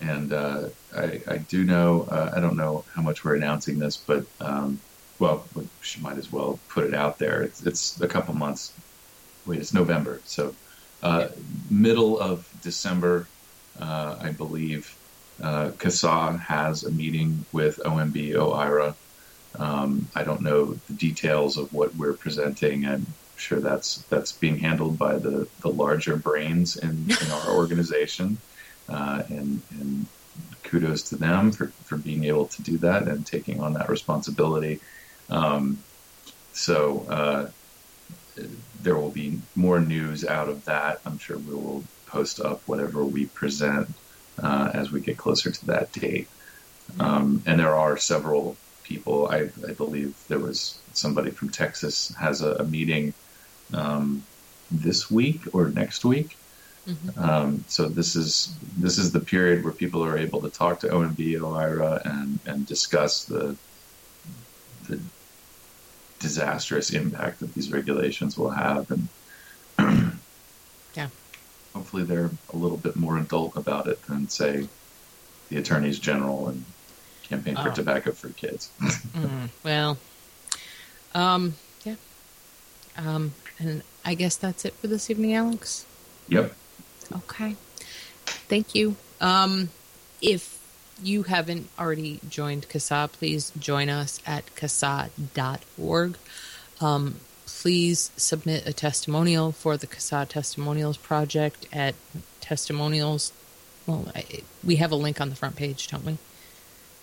And uh, I, I do know, uh, I don't know how much we're announcing this, but um, well, we might as well put it out there. It's, it's a couple months. Wait, it's November. So, uh, middle of December, uh, I believe, uh, CASAA has a meeting with OMB OIRA. Um, I don't know the details of what we're presenting. I'm sure that's that's being handled by the, the larger brains in, in our organization uh, and, and kudos to them for, for being able to do that and taking on that responsibility. Um, so uh, there will be more news out of that. I'm sure we will post up whatever we present uh, as we get closer to that date. Um, and there are several people. I, I believe there was somebody from Texas has a, a meeting um, this week or next week. Um, so this is this is the period where people are able to talk to OMB, OIRA, and and discuss the the disastrous impact that these regulations will have, and Yeah. hopefully they're a little bit more adult about it than say the attorneys general and campaign for Oh. tobacco free kids. Mm, well, um, yeah. Um, and I guess that's it for this evening, Alex. yep. Okay. Thank you. Um, if you haven't already joined CASAA, please join us at CASAA.org. Um, please submit a testimonial for the CASAA Testimonials Project at testimonials. Well, I, we have a link on the front page, don't we?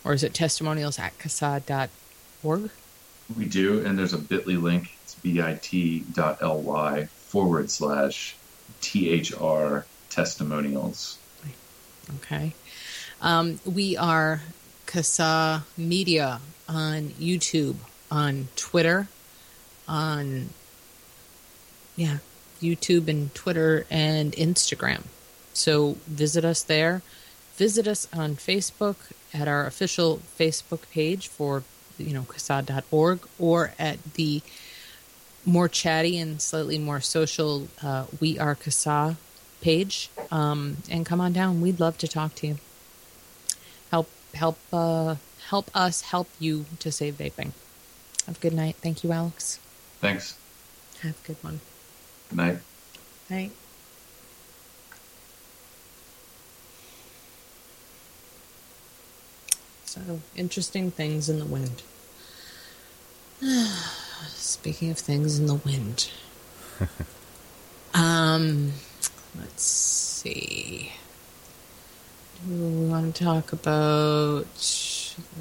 Or is it testimonials at CASAA.org? We do, and there's a bit.ly link. It's bit.ly forward slash THR testimonials. Okay. Um, we are CASAA Media on YouTube, on Twitter, on, yeah, YouTube and Twitter and Instagram. So visit us there. Visit us on Facebook at our official Facebook page for, you know, CASAA.org or at the more chatty and slightly more social uh, We Are CASAA page um, and come on down. We'd love to talk to you. Help uh, help us help you to save vaping. Have a good night. Thank you, Alex. Thanks. Have a good one. Good night. Night. So interesting things in the wind. Speaking of things in the wind. um let's see. We want to talk about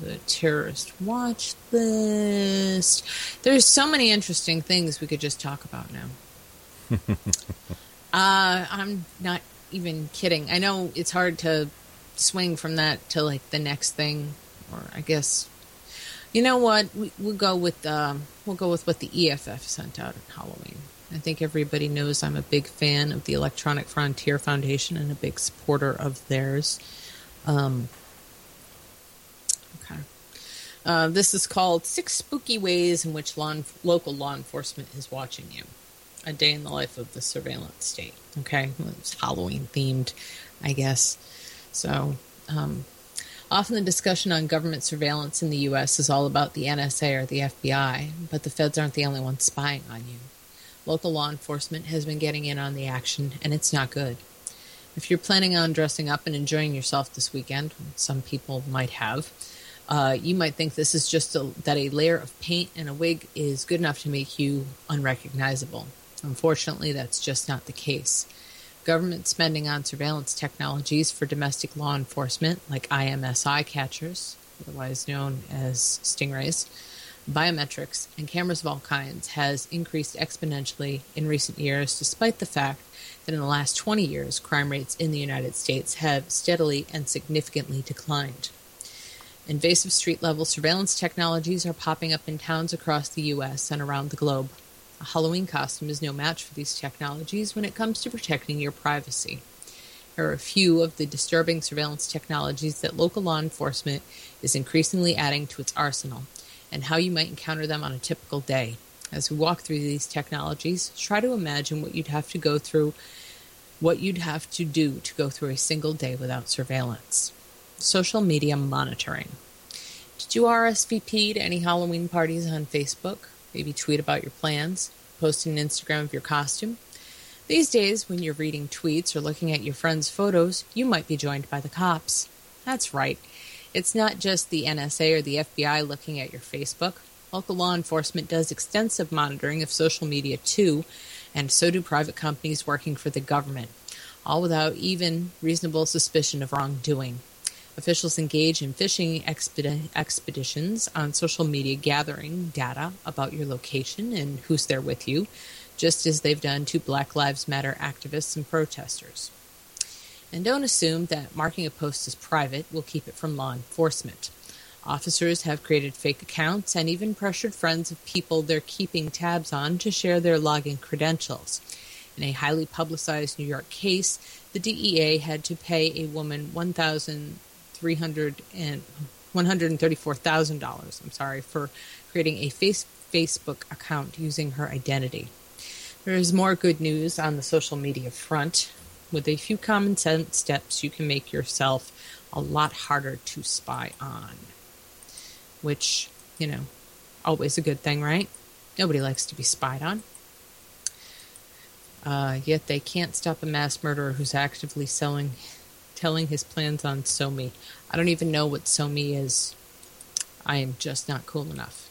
the terrorist watch list? There's so many interesting things we could just talk about now. uh, I'm not even kidding. I know it's hard to swing from that to like the next thing, or I guess you know what we, we'll go with um, we'll go with what the EFF sent out at Halloween. I think everybody knows I'm a big fan of the Electronic Frontier Foundation and a big supporter of theirs. Um, okay. Uh, this is called Six Spooky Ways in Which law, Local Law Enforcement is Watching You. A Day in the Life of the Surveillance State. Okay. It's Halloween themed, I guess. So, um, often the discussion on government surveillance in the U.S. is all about the NSA or the FBI, but the feds aren't the only ones spying on you. Local law enforcement has been getting in on the action, and it's not good. If you're planning on dressing up and enjoying yourself this weekend, some people might have, uh, you might think this is just a, that a layer of paint and a wig is good enough to make you unrecognizable. Unfortunately, that's just not the case. Government spending on surveillance technologies for domestic law enforcement, like IMSI catchers, otherwise known as stingrays, biometrics, and cameras of all kinds, has increased exponentially in recent years, despite the fact that in the last 20 years, crime rates in the United States have steadily and significantly declined. Invasive street level surveillance technologies are popping up in towns across the U.S. and around the globe. A Halloween costume is no match for these technologies when it comes to protecting your privacy. Here are a few of the disturbing surveillance technologies that local law enforcement is increasingly adding to its arsenal, and how you might encounter them on a typical day. As we walk through these technologies, try to imagine what you'd have to go through, what you'd have to do to go through a single day without surveillance. Social media monitoring. Did you RSVP to any Halloween parties on Facebook? Maybe tweet about your plans, post an Instagram of your costume. These days, when you're reading tweets or looking at your friends' photos, you might be joined by the cops. That's right. It's not just the NSA or the FBI looking at your Facebook. Local law enforcement does extensive monitoring of social media too, and so do private companies working for the government, all without even reasonable suspicion of wrongdoing. Officials engage in fishing expedi- expeditions on social media, gathering data about your location and who's there with you, just as they've done to Black Lives Matter activists and protesters. And don't assume that marking a post as private will keep it from law enforcement. Officers have created fake accounts and even pressured friends of people they're keeping tabs on to share their login credentials. In a highly publicized New York case, the DEA had to pay a woman one thousand three hundred and one hundred thirty-four thousand dollars. I'm sorry for creating a face Facebook account using her identity. There is more good news on the social media front. With a few common sense steps, you can make yourself a lot harder to spy on. Which, you know, always a good thing, right? Nobody likes to be spied on. Uh, yet they can't stop a mass murderer who's actively selling, telling his plans on SoMe. I don't even know what SoMe is. I am just not cool enough.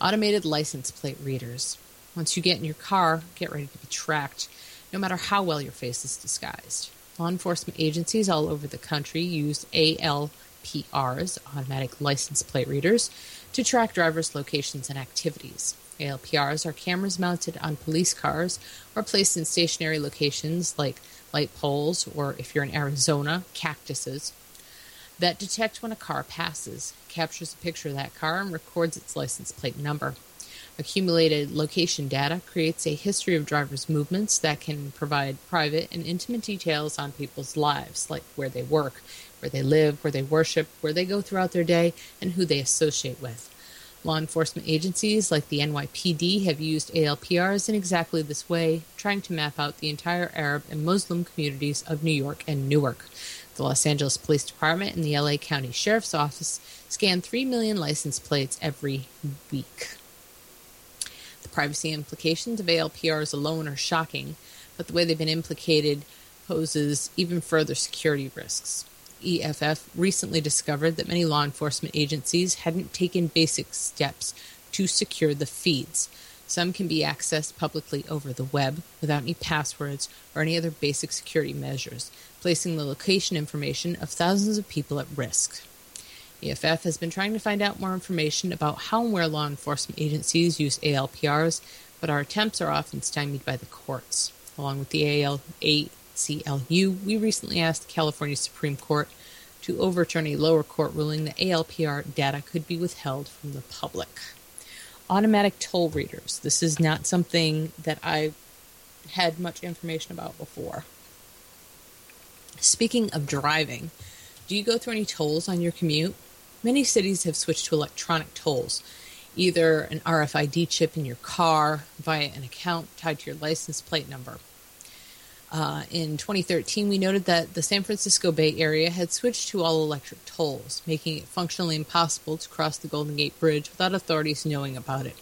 Automated license plate readers. Once you get in your car, get ready to be tracked, no matter how well your face is disguised. Law enforcement agencies all over the country use ALPRs, automatic license plate readers, to track drivers' locations and activities. ALPRs are cameras mounted on police cars or placed in stationary locations like light poles or, if you're in Arizona, cactuses that detect when a car passes, captures a picture of that car, and records its license plate number. Accumulated location data creates a history of drivers' movements that can provide private and intimate details on people's lives, like where they work, where they live, where they worship, where they go throughout their day, and who they associate with. Law enforcement agencies like the NYPD have used ALPRs in exactly this way, trying to map out the entire Arab and Muslim communities of New York and Newark. The Los Angeles Police Department and the LA County Sheriff's Office scan 3 million license plates every week. Privacy implications of ALPRs alone are shocking, but the way they've been implicated poses even further security risks. EFF recently discovered that many law enforcement agencies hadn't taken basic steps to secure the feeds. Some can be accessed publicly over the web without any passwords or any other basic security measures, placing the location information of thousands of people at risk. EFF has been trying to find out more information about how and where law enforcement agencies use ALPRs, but our attempts are often stymied by the courts. Along with the AL, ACLU, we recently asked the California Supreme Court to overturn a lower court ruling that ALPR data could be withheld from the public. Automatic toll readers. This is not something that I had much information about before. Speaking of driving, do you go through any tolls on your commute? Many cities have switched to electronic tolls, either an RFID chip in your car via an account tied to your license plate number. Uh, in 2013, we noted that the San Francisco Bay Area had switched to all electric tolls, making it functionally impossible to cross the Golden Gate Bridge without authorities knowing about it.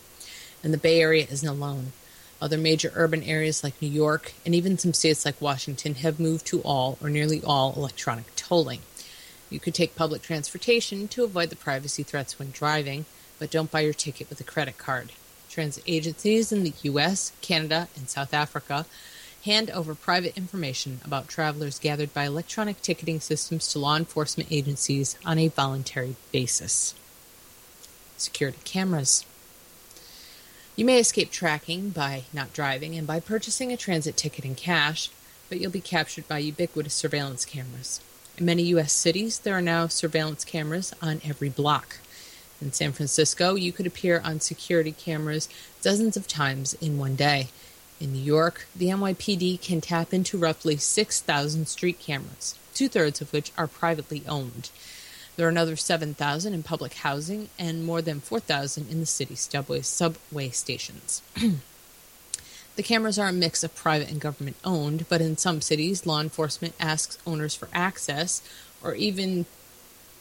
And the Bay Area isn't alone. Other major urban areas like New York and even some states like Washington have moved to all or nearly all electronic tolling. You could take public transportation to avoid the privacy threats when driving, but don't buy your ticket with a credit card. Transit agencies in the US, Canada, and South Africa hand over private information about travelers gathered by electronic ticketing systems to law enforcement agencies on a voluntary basis. Security cameras. You may escape tracking by not driving and by purchasing a transit ticket in cash, but you'll be captured by ubiquitous surveillance cameras. In many U.S. cities, there are now surveillance cameras on every block. In San Francisco, you could appear on security cameras dozens of times in one day. In New York, the NYPD can tap into roughly 6,000 street cameras, two thirds of which are privately owned. There are another 7,000 in public housing and more than 4,000 in the city's subway, subway stations. the cameras are a mix of private and government owned, but in some cities, law enforcement asks owners for access or even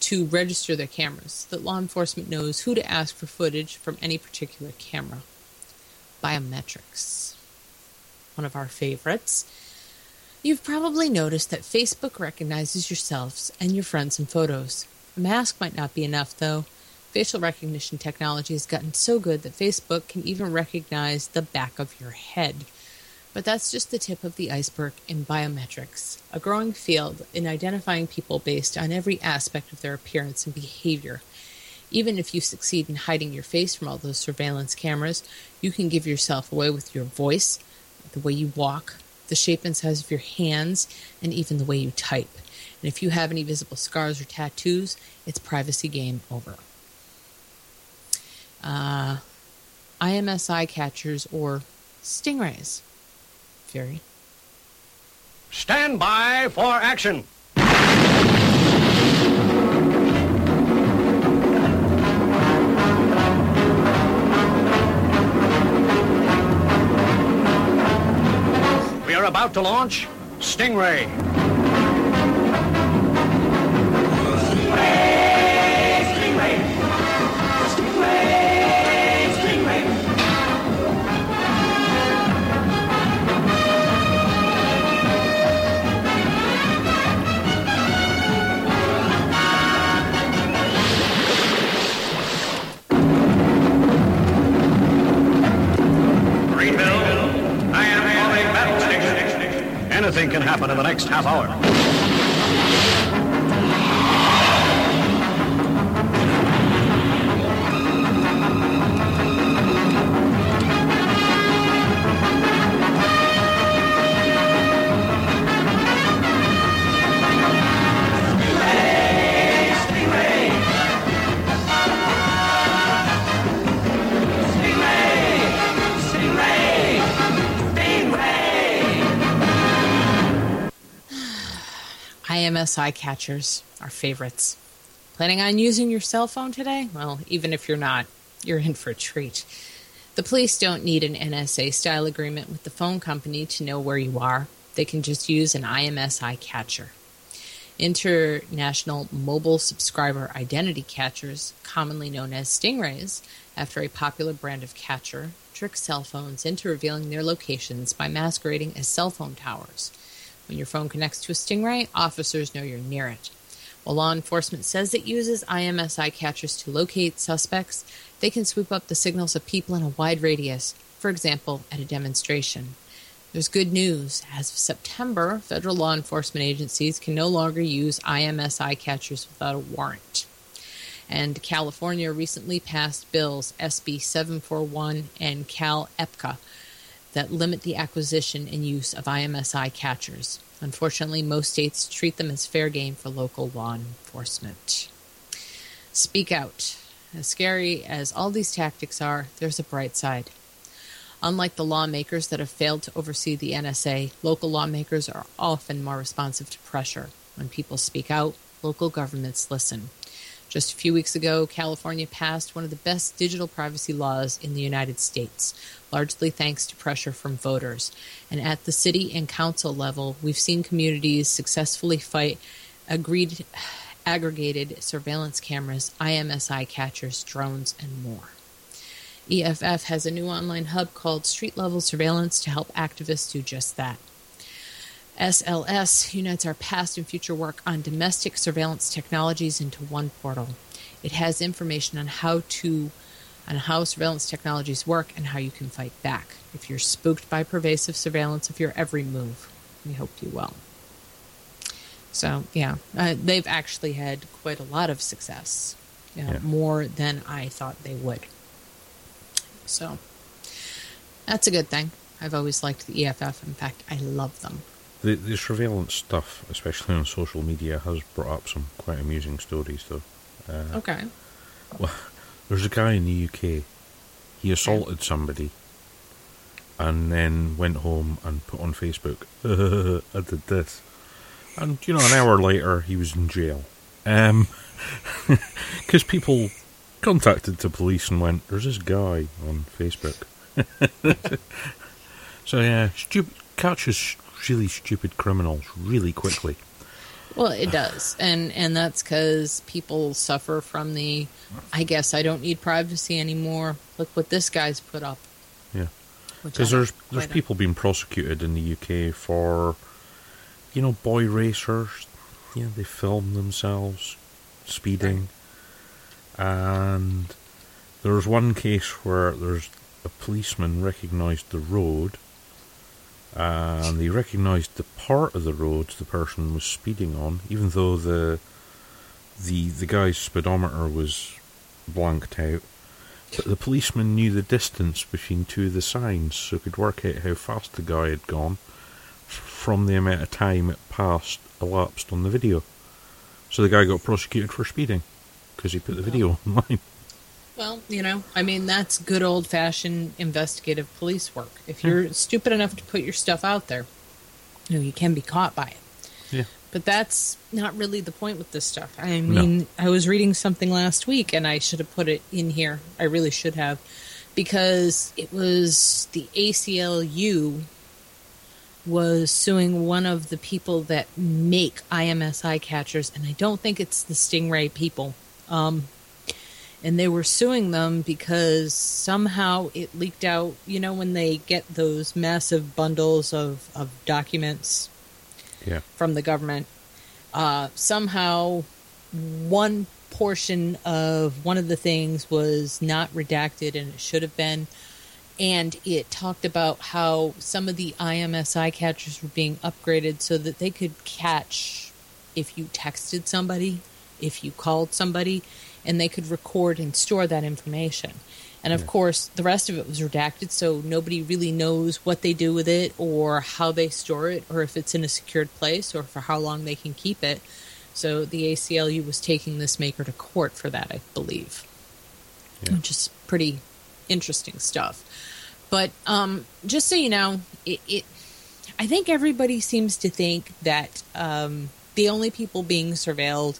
to register their cameras, that law enforcement knows who to ask for footage from any particular camera. Biometrics. One of our favorites. You've probably noticed that Facebook recognizes yourselves and your friends in photos. A mask might not be enough, though. Facial recognition technology has gotten so good that Facebook can even recognize the back of your head. But that's just the tip of the iceberg in biometrics, a growing field in identifying people based on every aspect of their appearance and behavior. Even if you succeed in hiding your face from all those surveillance cameras, you can give yourself away with your voice, the way you walk, the shape and size of your hands, and even the way you type. And if you have any visible scars or tattoos, it's privacy game over. Uh, IMSI catchers or stingrays. Fury. Stand by for action. We are about to launch Stingray. Can happen in the next half hour. IMSI catchers are favorites. Planning on using your cell phone today? Well, even if you're not, you're in for a treat. The police don't need an NSA style agreement with the phone company to know where you are. They can just use an IMSI catcher. International Mobile Subscriber Identity Catchers, commonly known as Stingrays, after a popular brand of catcher, trick cell phones into revealing their locations by masquerading as cell phone towers. When your phone connects to a Stingray, officers know you're near it. While law enforcement says it uses IMSI catchers to locate suspects, they can swoop up the signals of people in a wide radius, for example, at a demonstration. There's good news. As of September, federal law enforcement agencies can no longer use IMSI catchers without a warrant. And California recently passed bills SB 741 and Cal EPCA that limit the acquisition and use of IMSI catchers. Unfortunately, most states treat them as fair game for local law enforcement. Speak out. As scary as all these tactics are, there's a bright side. Unlike the lawmakers that have failed to oversee the NSA, local lawmakers are often more responsive to pressure. When people speak out, local governments listen. Just a few weeks ago, California passed one of the best digital privacy laws in the United States, largely thanks to pressure from voters. And at the city and council level, we've seen communities successfully fight agreed aggregated surveillance cameras, IMSI catchers, drones, and more. EFF has a new online hub called Street Level Surveillance to help activists do just that. SLS unites our past and future work on domestic surveillance technologies into one portal. It has information on how to on how surveillance technologies work and how you can fight back if you're spooked by pervasive surveillance of your every move. We hope you will. So, yeah, uh, they've actually had quite a lot of success, you know, Yeah. more than I thought they would. So, that's a good thing. I've always liked the EFF. In fact, I love them. The, the surveillance stuff, especially on social media, has brought up some quite amusing stories, though. Uh, Okay. Well, there's a guy in the UK. He assaulted somebody, and then went home and put on Facebook, "I did this," and you know, an hour later he was in jail. Um, because people contacted the police and went, "There's this guy on Facebook." so yeah, stupid catches really stupid criminals really quickly. Well, it does, and and that's because people suffer from the. I guess I don't need privacy anymore. Look what this guy's put up. Yeah. Because there's there's people being prosecuted in the UK for, you know, boy racers. Yeah, they film themselves speeding, and there's one case where there's a policeman recognised the road, and they recognised the part of the road the person was speeding on, even though the the the guy's speedometer was blanked out. But the policeman knew the distance between two of the signs, so could work out how fast the guy had gone from the amount of time it passed elapsed on the video. So the guy got prosecuted for speeding because he put the video online. Well, you know, I mean, that's good old fashioned investigative police work. If you're stupid enough to put your stuff out there, you know, you can be caught by it. Yeah. But that's not really the point with this stuff. I mean, I was reading something last week and I should have put it in here. I really should have. Because it was the ACLU was suing one of the people that make IMSI catchers, and I don't think it's the Stingray people. Um, and they were suing them because somehow it leaked out. You know, when they get those massive bundles of, of documents Yeah. from the government. Uh, somehow, one portion of one of the things was not redacted and it should have been. And it talked about how some of the IMSI catchers were being upgraded so that they could catch if you texted somebody, if you called somebody, and they could record and store that information. And of course, the rest of it was redacted, so nobody really knows what they do with it or how they store it or if it's in a secured place or for how long they can keep it. So the ACLU was taking this maker to court for that, I believe, Yeah. which is pretty interesting stuff. But um, just so you know, it, it I think everybody seems to think that um, the only people being surveilled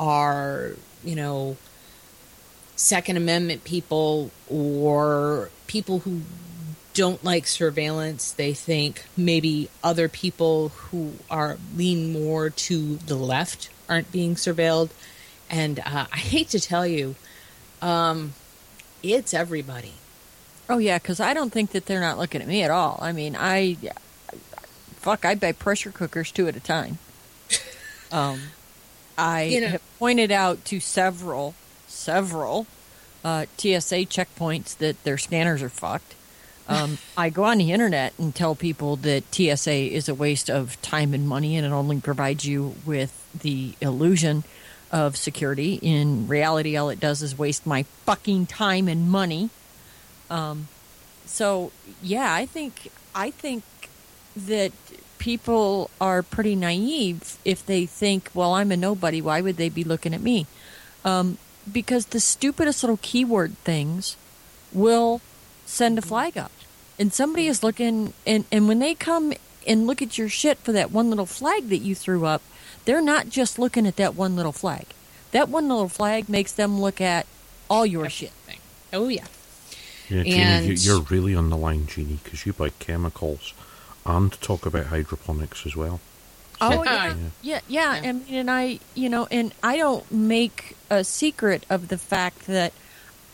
are, you know, Second Amendment people or people who don't like surveillance. They think maybe other people who are lean more to the left aren't being surveilled. And uh, I hate to tell you, um, it's everybody. Oh yeah, because I don't think that they're not looking at me at all. I mean, I fuck, I buy pressure cookers two at a time. Um, I You know- have pointed out to several, several uh, TSA checkpoints that their scanners are fucked. Um, I go on the internet and tell people that TSA is a waste of time and money, and it only provides you with the illusion of security. In reality, all it does is waste my fucking time and money. Um, so yeah, I think I think that people are pretty naive if they think, well, I'm a nobody. Why would they be looking at me? Um, because the stupidest little keyword things will send a flag up, and somebody is looking, and and when they come and look at your shit for that one little flag that you threw up, they're not just looking at that one little flag. That one little flag makes them look at all your shit. Oh yeah. Yeah, Jeannie, you, And- you're really on the line, Jeannie, because you buy chemicals and talk about hydroponics as well. Oh Yeah. yeah, yeah, yeah. Yeah. I mean, and I, you know, and I don't make a secret of the fact that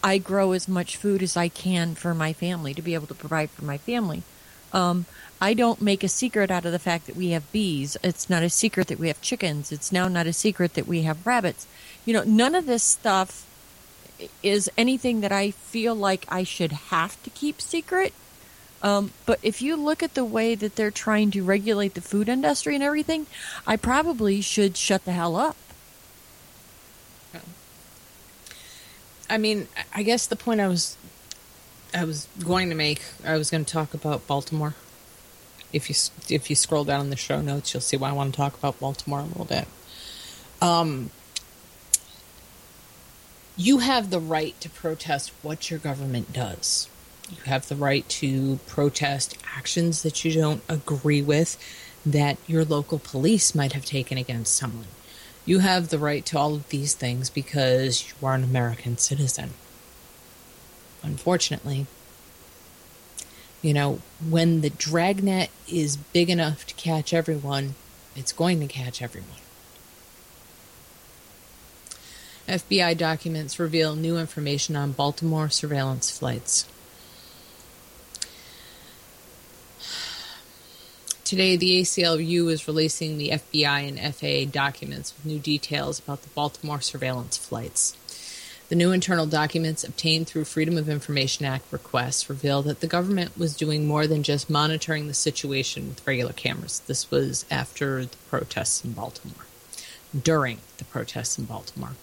I grow as much food as I can for my family to be able to provide for my family. Um, I don't make a secret out of the fact that we have bees. It's not a secret that we have chickens. It's now not a secret that we have rabbits. You know, none of this stuff is anything that I feel like I should have to keep secret. Um, but if you look at the way that they're trying to regulate the food industry and everything, I probably should shut the hell up. I mean, I guess the point I was I was going to make, I was going to talk about Baltimore. If you if you scroll down in the show notes, you'll see why I want to talk about Baltimore a little bit. Um, you have the right to protest what your government does. You have the right to protest actions that you don't agree with that your local police might have taken against someone. You have the right to all of these things because you are an American citizen. Unfortunately, you know, when the dragnet is big enough to catch everyone, it's going to catch everyone. FBI documents reveal new information on Baltimore surveillance flights. Today, the ACLU is releasing the FBI and FAA documents with new details about the Baltimore surveillance flights. The new internal documents obtained through Freedom of Information Act requests reveal that the government was doing more than just monitoring the situation with regular cameras. This was after the protests in Baltimore, during the protests in Baltimore.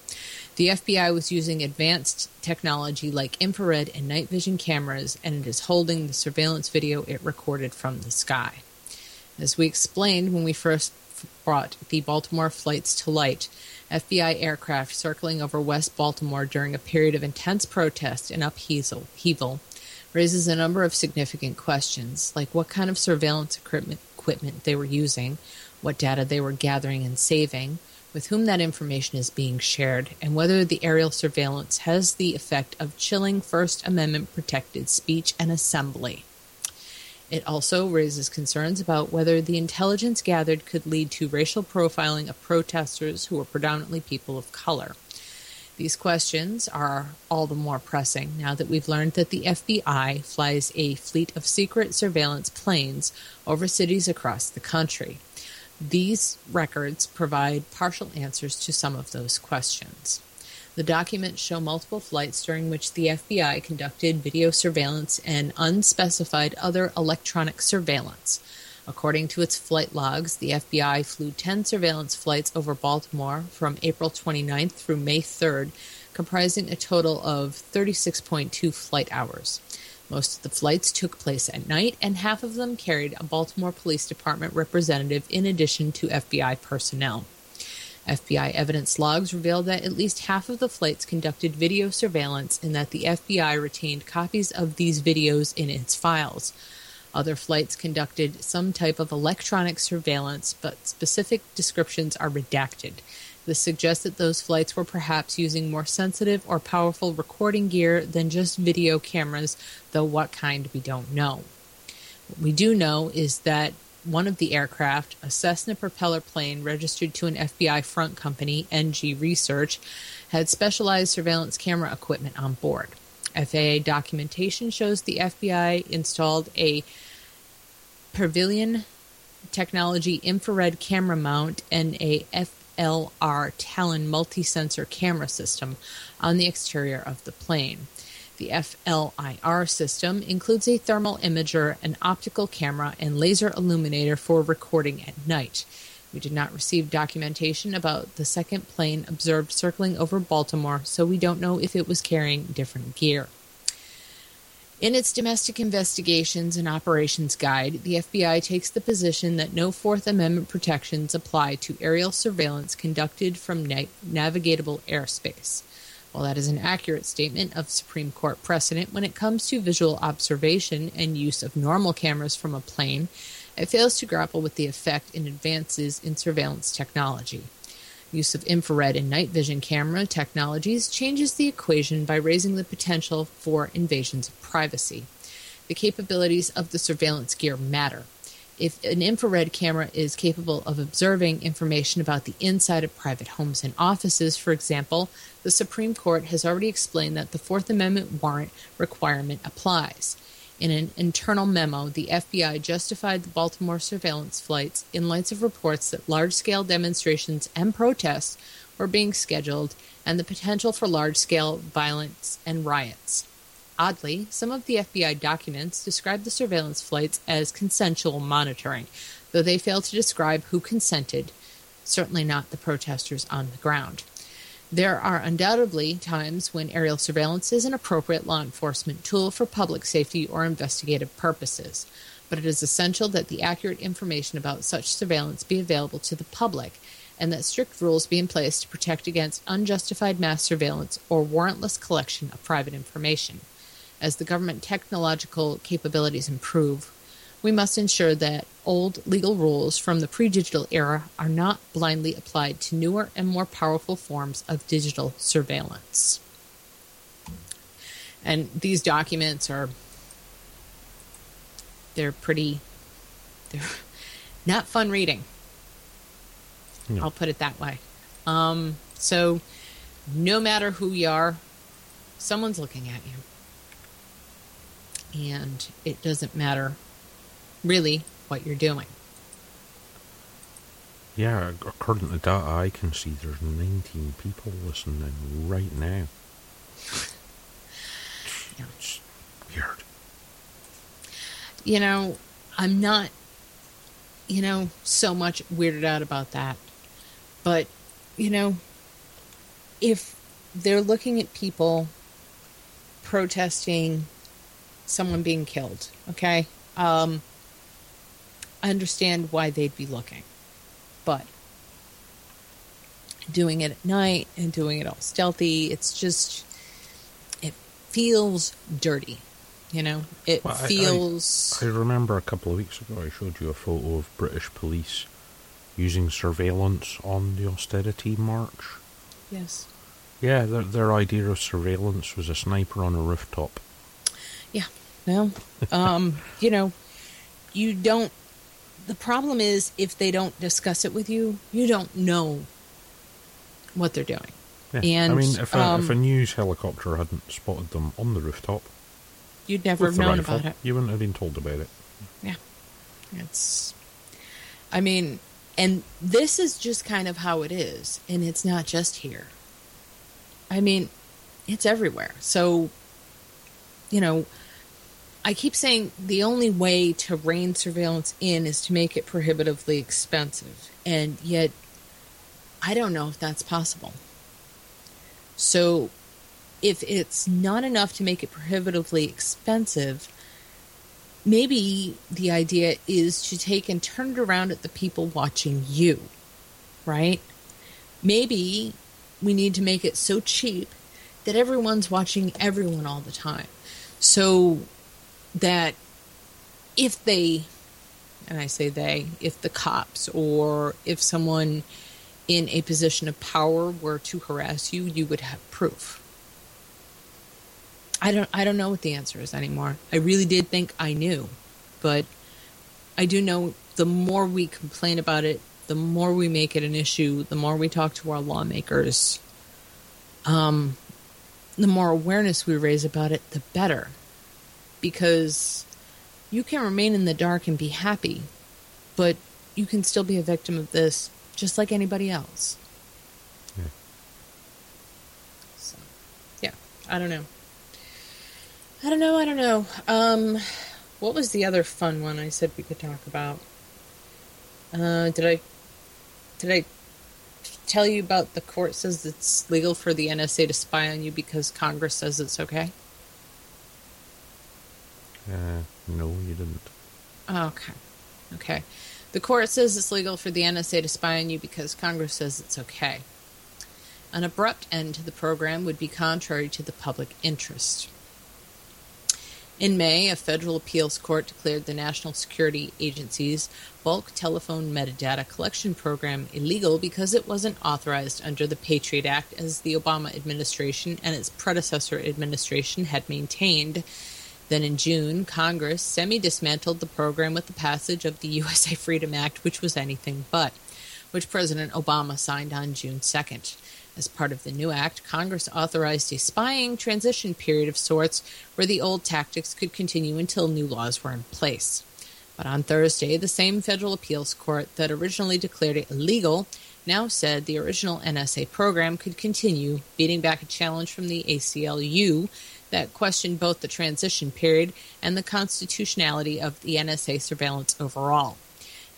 The FBI was using advanced technology like infrared and night vision cameras, and it is holding the surveillance video it recorded from the sky. As we explained when we first brought the Baltimore flights to light. FBI aircraft circling over West Baltimore during a period of intense protest and upheaval raises a number of significant questions, like what kind of surveillance equipment they were using, what data they were gathering and saving, with whom that information is being shared, and whether the aerial surveillance has the effect of chilling First Amendment protected speech and assembly. It also raises concerns about whether the intelligence gathered could lead to racial profiling of protesters who were predominantly people of color. These questions are all the more pressing now that we've learned that the FBI flies a fleet of secret surveillance planes over cities across the country. These records provide partial answers to some of those questions. The documents show multiple flights during which the FBI conducted video surveillance and unspecified other electronic surveillance. According to its flight logs, the FBI flew 10 surveillance flights over Baltimore from April 29th through May 3rd, comprising a total of 36.2 flight hours. Most of the flights took place at night, and half of them carried a Baltimore Police Department representative in addition to FBI personnel. FBI evidence logs reveal that at least half of the flights conducted video surveillance and that the FBI retained copies of these videos in its files. Other flights conducted some type of electronic surveillance, but specific descriptions are redacted. This suggests that those flights were perhaps using more sensitive or powerful recording gear than just video cameras, though what kind we don't know. What we do know is that one of the aircraft, a Cessna propeller plane registered to an FBI front company, NG Research, had specialized surveillance camera equipment on board. FAA documentation shows the FBI installed a Pavilion technology infrared camera mount and a FLIR Talon multi-sensor camera system on the exterior of the plane. The FLIR system includes a thermal imager, an optical camera, and laser illuminator for recording at night. We did not receive documentation about the second plane observed circling over Baltimore, so we don't know if it was carrying different gear. In its domestic investigations and operations guide, the FBI takes the position that no Fourth Amendment protections apply to aerial surveillance conducted from na- navigatable airspace. While that is an accurate statement of Supreme Court precedent when it comes to visual observation and use of normal cameras from a plane, it fails to grapple with the effect in advances in surveillance technology. Use of infrared and night vision camera technologies changes the equation by raising the potential for invasions of privacy. The capabilities of the surveillance gear matter. If an infrared camera is capable of observing information about the inside of private homes and offices, for example, the Supreme Court has already explained that the Fourth Amendment warrant requirement applies. In an internal memo, the FBI justified the Baltimore surveillance flights in light of reports that large scale demonstrations and protests were being scheduled and the potential for large scale violence and riots. Oddly, some of the FBI documents describe the surveillance flights as consensual monitoring, though they fail to describe who consented, certainly not the protesters on the ground. There are undoubtedly times when aerial surveillance is an appropriate law enforcement tool for public safety or investigative purposes, but it is essential that the accurate information about such surveillance be available to the public and that strict rules be in place to protect against unjustified mass surveillance or warrantless collection of private information. As the government technological capabilities improve, we must ensure that old legal rules from the pre digital era are not blindly applied to newer and more powerful forms of digital surveillance. And these documents are they're pretty they're not fun reading. No. I'll put it that way. Um, so no matter who you are, someone's looking at you. And it doesn't matter really what you're doing. Yeah, according to data I can see, there's 19 people listening right now. Yeah. It's weird. You know, I'm not, you know, so much weirded out about that. But, you know, if they're looking at people protesting someone being killed, okay? Um, I understand why they'd be looking. but doing it at night and doing it all stealthy, it's just it feels dirty. You know, it Well, I- I- feels I remember a couple of weeks ago I showed you a photo of British police using surveillance on the austerity march. yes. Yeah, their, their idea of surveillance was a sniper on a rooftop. Yeah. Well, um, you know, you don't. The problem is if they don't discuss it with you, you don't know what they're doing. Yeah. And, I mean, if a, if a um, news helicopter hadn't spotted them on the rooftop, you'd never have known rifle, about it. You wouldn't have been told about it. Yeah. It's. I mean, and this is just kind of how it is, and it's not just here. I mean, it's everywhere. So, you know, I keep saying the only way to rein surveillance in is to make it prohibitively expensive. And yet, I don't know if that's possible. So, if it's not enough to make it prohibitively expensive, maybe the idea is to take and turn it around at the people watching you, right? Maybe we need to make it so cheap that everyone's watching everyone all the time. So that if they, and I say they, if the cops or if someone in a position of power were to harass you, you would have proof. I don't I don't know what the answer is anymore. I really did think I knew, but I do know the more we complain about it, the more we make it an issue, the more we talk to our lawmakers, um, the more awareness we raise about it, the better. Because you can remain in the dark and be happy, but you can still be a victim of this just like anybody else. Yeah. So, yeah, I don't know. I don't know. I don't know. Um, what was the other fun one I said we could talk about? Uh, did I did I tell you about the court says it's legal for the NSA to spy on you because Congress says it's okay? Uh, no, you didn't. Oh, okay. Okay. The court says it's legal for the NSA to spy on you because Congress says it's okay. An abrupt end to the program would be contrary to the public interest. In May, a federal appeals court declared the National Security Agency's bulk telephone metadata collection program illegal because it wasn't authorized under the Patriot Act as the Obama administration and its predecessor administration had maintained. Then in June, Congress semi dismantled the program with the passage of the USA Freedom Act, which was anything but, which President Obama signed on June 2nd. As part of the new act, Congress authorized a spying transition period of sorts where the old tactics could continue until new laws were in place. But on Thursday, the same federal appeals court that originally declared it illegal now said the original NSA program could continue, beating back a challenge from the ACLU that questioned both the transition period and the constitutionality of the NSA surveillance overall.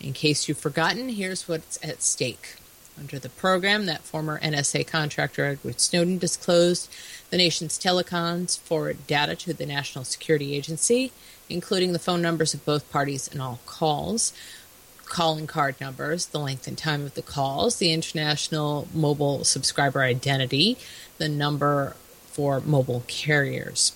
In case you've forgotten, here's what's at stake. Under the program that former NSA contractor Edward Snowden disclosed, the nation's telecoms forward data to the National Security Agency, including the phone numbers of both parties and all calls, calling card numbers, the length and time of the calls, the international mobile subscriber identity, the number for mobile carriers.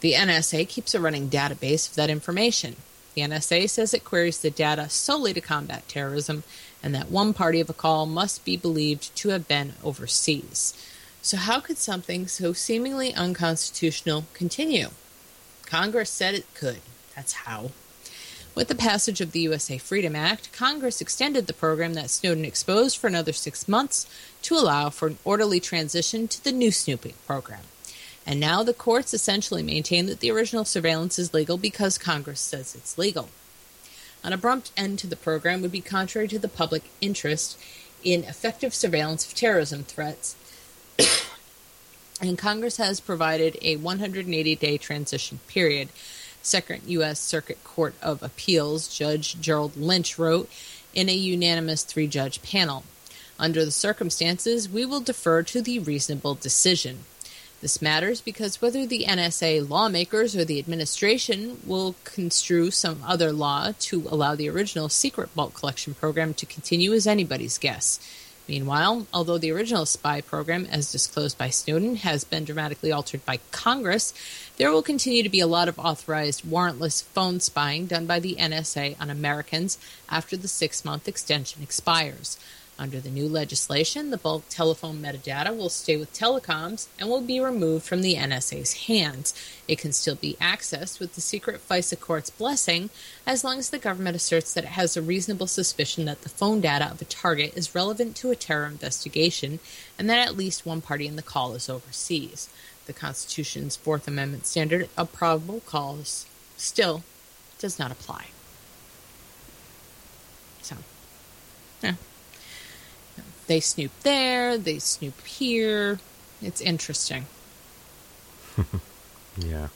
The NSA keeps a running database of that information. The NSA says it queries the data solely to combat terrorism and that one party of a call must be believed to have been overseas. So, how could something so seemingly unconstitutional continue? Congress said it could. That's how. With the passage of the USA Freedom Act, Congress extended the program that Snowden exposed for another six months to allow for an orderly transition to the new snooping program. And now the courts essentially maintain that the original surveillance is legal because Congress says it's legal. An abrupt end to the program would be contrary to the public interest in effective surveillance of terrorism threats. and Congress has provided a 180 day transition period. Second U.S. Circuit Court of Appeals Judge Gerald Lynch wrote in a unanimous three judge panel Under the circumstances, we will defer to the reasonable decision. This matters because whether the NSA lawmakers or the administration will construe some other law to allow the original secret bulk collection program to continue is anybody's guess. Meanwhile, although the original spy program, as disclosed by Snowden, has been dramatically altered by Congress, there will continue to be a lot of authorized warrantless phone spying done by the NSA on Americans after the six month extension expires. Under the new legislation, the bulk telephone metadata will stay with telecoms and will be removed from the NSA's hands. It can still be accessed with the secret FISA court's blessing as long as the government asserts that it has a reasonable suspicion that the phone data of a target is relevant to a terror investigation and that at least one party in the call is overseas. The Constitution's Fourth Amendment standard of probable cause still does not apply. So, yeah. They snoop there, they snoop here. It's interesting. Yeah.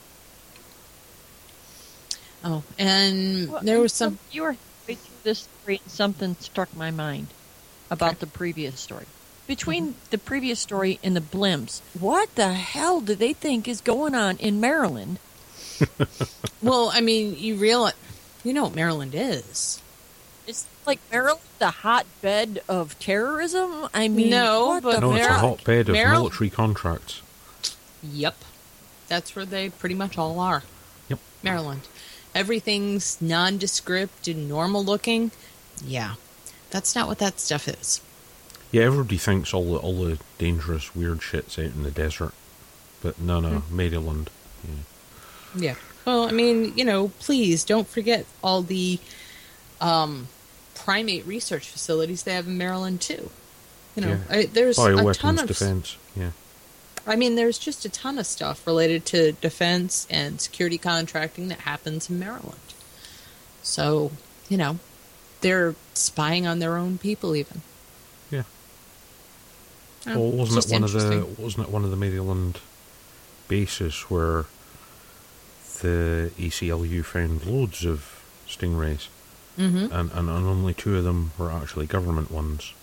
Oh, and Well, there was some. You were halfway through this story, and something struck my mind about Okay. the previous story. Between mm-hmm. the previous story and the blimps, what the hell do they think is going on in Maryland? Well, I mean, you realize, you know what Maryland is. It's like Maryland, the hotbed of terrorism. I mean, No, but the No, it's a hotbed of Mar- military contracts. Yep. That's where they pretty much all are. Yep. Maryland. Everything's nondescript and normal looking. Yeah. That's not what that stuff is. Yeah, everybody thinks all the all the dangerous weird shit's out in the desert, but no, no, Hmm. Maryland. Yeah. Yeah. Well, I mean, you know, please don't forget all the um, primate research facilities they have in Maryland too. You know, Yeah. I, there's a ton of. defense. Yeah. I mean, there's just a ton of stuff related to defense and security contracting that happens in Maryland. So, you know, they're spying on their own people, even. Yeah. Oh, well, wasn't it one of the wasn't it one of the Maryland bases where the ACLU found loads of stingrays, Mhm. and, and and only two of them were actually government ones,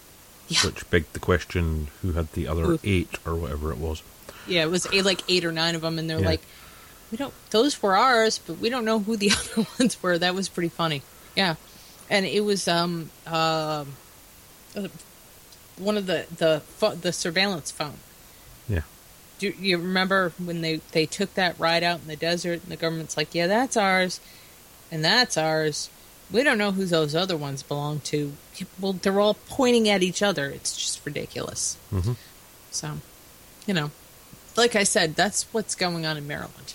Yeah. which begged the question: who had the other Who- eight or whatever it was? Yeah, it was a, like eight or nine of them, and they're Yeah. like, "We don't; those were ours, but we don't know who the other ones were." That was pretty funny. Yeah, and it was um uh, uh, one of the the pho- the surveillance phone. Yeah. Do you remember when they they took that ride out in the desert, and the government's like, "Yeah, that's ours, and that's ours." We don't know who those other ones belong to. Well, they're all pointing at each other. It's just ridiculous. hmm So, you know, like I said, that's what's going on in Maryland.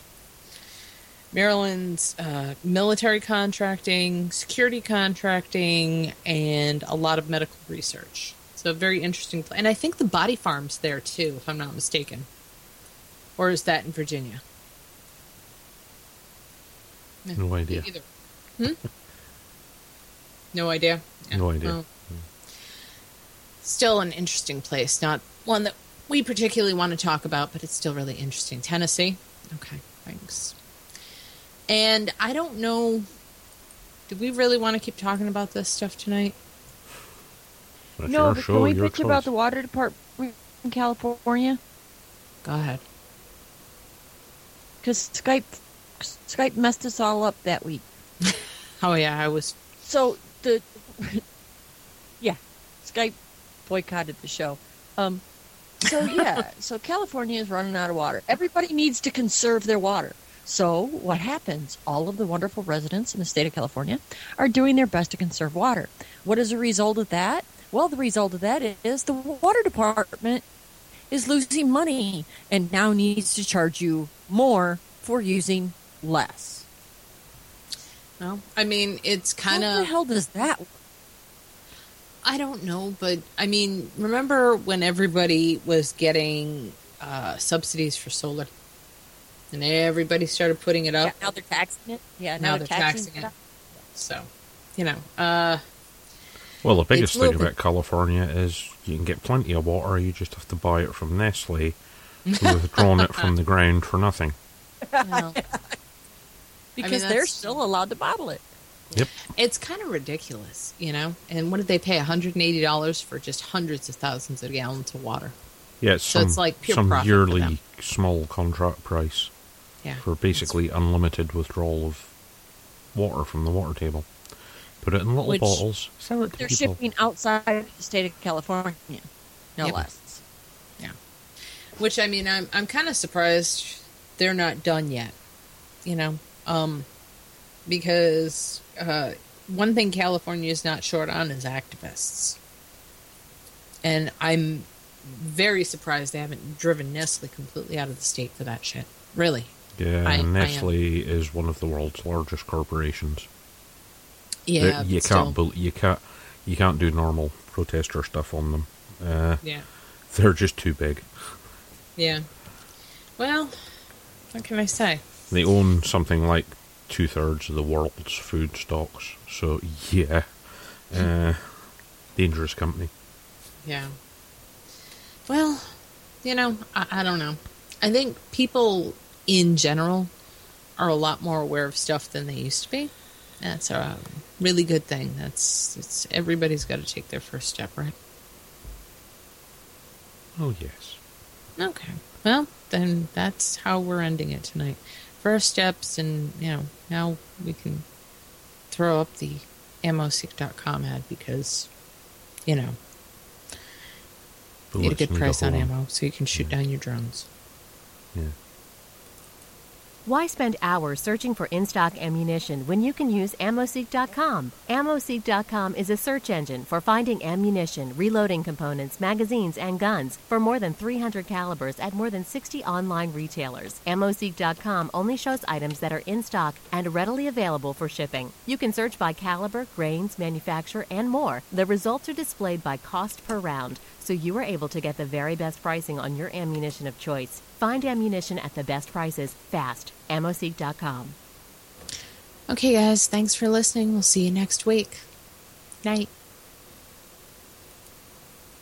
Maryland's uh, military contracting, security contracting, and a lot of medical research. So, very interesting. And I think the body farm's there too, if I'm not mistaken. Or is that in Virginia? No idea. Either. Hmm? No idea. Yeah. No idea. Well, mm. still an interesting place. Not one that we particularly want to talk about, but it's still really interesting. Tennessee. Okay, thanks. And I don't know. Do we really want to keep talking about this stuff tonight? That's no, but show, can we your bitch about the water department in California? Go ahead. Because Skype, Skype messed us all up that week. Oh yeah, I was. So the yeah, Skype boycotted the show. Um, so yeah, so California is running out of water. Everybody needs to conserve their water. So what happens? All of the wonderful residents in the state of California are doing their best to conserve water. What is the result of that? Well, the result of that is the water department is losing money and now needs to charge you more for using less. No, I mean it's kind How the of. hell does that? I don't know, but I mean, remember when everybody was getting uh, subsidies for solar, and everybody started putting it up. Yeah, up. now they're taxing it. Yeah, now they're taxing it. So, you know, uh, Well, the biggest thing little- about California is you can get plenty of water. You just have to buy it from Nestle, who've drawn it from the ground for nothing. well, because they're still allowed to bottle it. Yep. it's kind of ridiculous, you know. And what did they pay? One hundred and eighty dollars for just hundreds of thousands of gallons of water. Yeah, it's So some, it's like pure some profit for yearly them. small contract price Yeah. for basically unlimited withdrawal of water from the water table. Put it in little Which- bottles, sell it to They're people. shipping outside the state of California, no Yep. less. Yeah. Which I mean, I'm I'm kind of surprised they're not done yet. You know, um, because uh, one thing California is not short on is activists, and I'm very surprised they haven't driven Nestle completely out of the state for that shit. Really, Yeah, I- I. Nestle is one of the world's largest corporations. yeah, you can't bel you can't you can't do normal protester stuff on them. Uh, yeah, they're just too big. yeah. Well, what can I say? They own something like two thirds of the world's food stocks. So yeah, uh, dangerous company. Yeah. Well, you know, I, I don't know. I think people in general are a lot more aware of stuff than they used to be. That's a really good thing. That's it's everybody's got to take their first step, right? Oh yes. Okay. Well, then that's how we're ending it tonight. First steps, and you know, now we can throw up the ammoseek.com ad because, you know, you get a good price on ammo, so you can shoot down your drones. Yeah. Why spend hours searching for in stock ammunition when you can use AmmoSeek.com? AmmoSeek.com is a search engine for finding ammunition, reloading components, magazines, and guns for more than 300 calibers at more than 60 online retailers. AmmoSeek.com only shows items that are in stock and readily available for shipping. You can search by caliber, grains, manufacturer, and more. The results are displayed by cost per round, so you are able to get the very best pricing on your ammunition of choice. Find ammunition at the best prices fast. AmmoSeek.com. Okay, guys, thanks for listening. We'll see you next week. Night.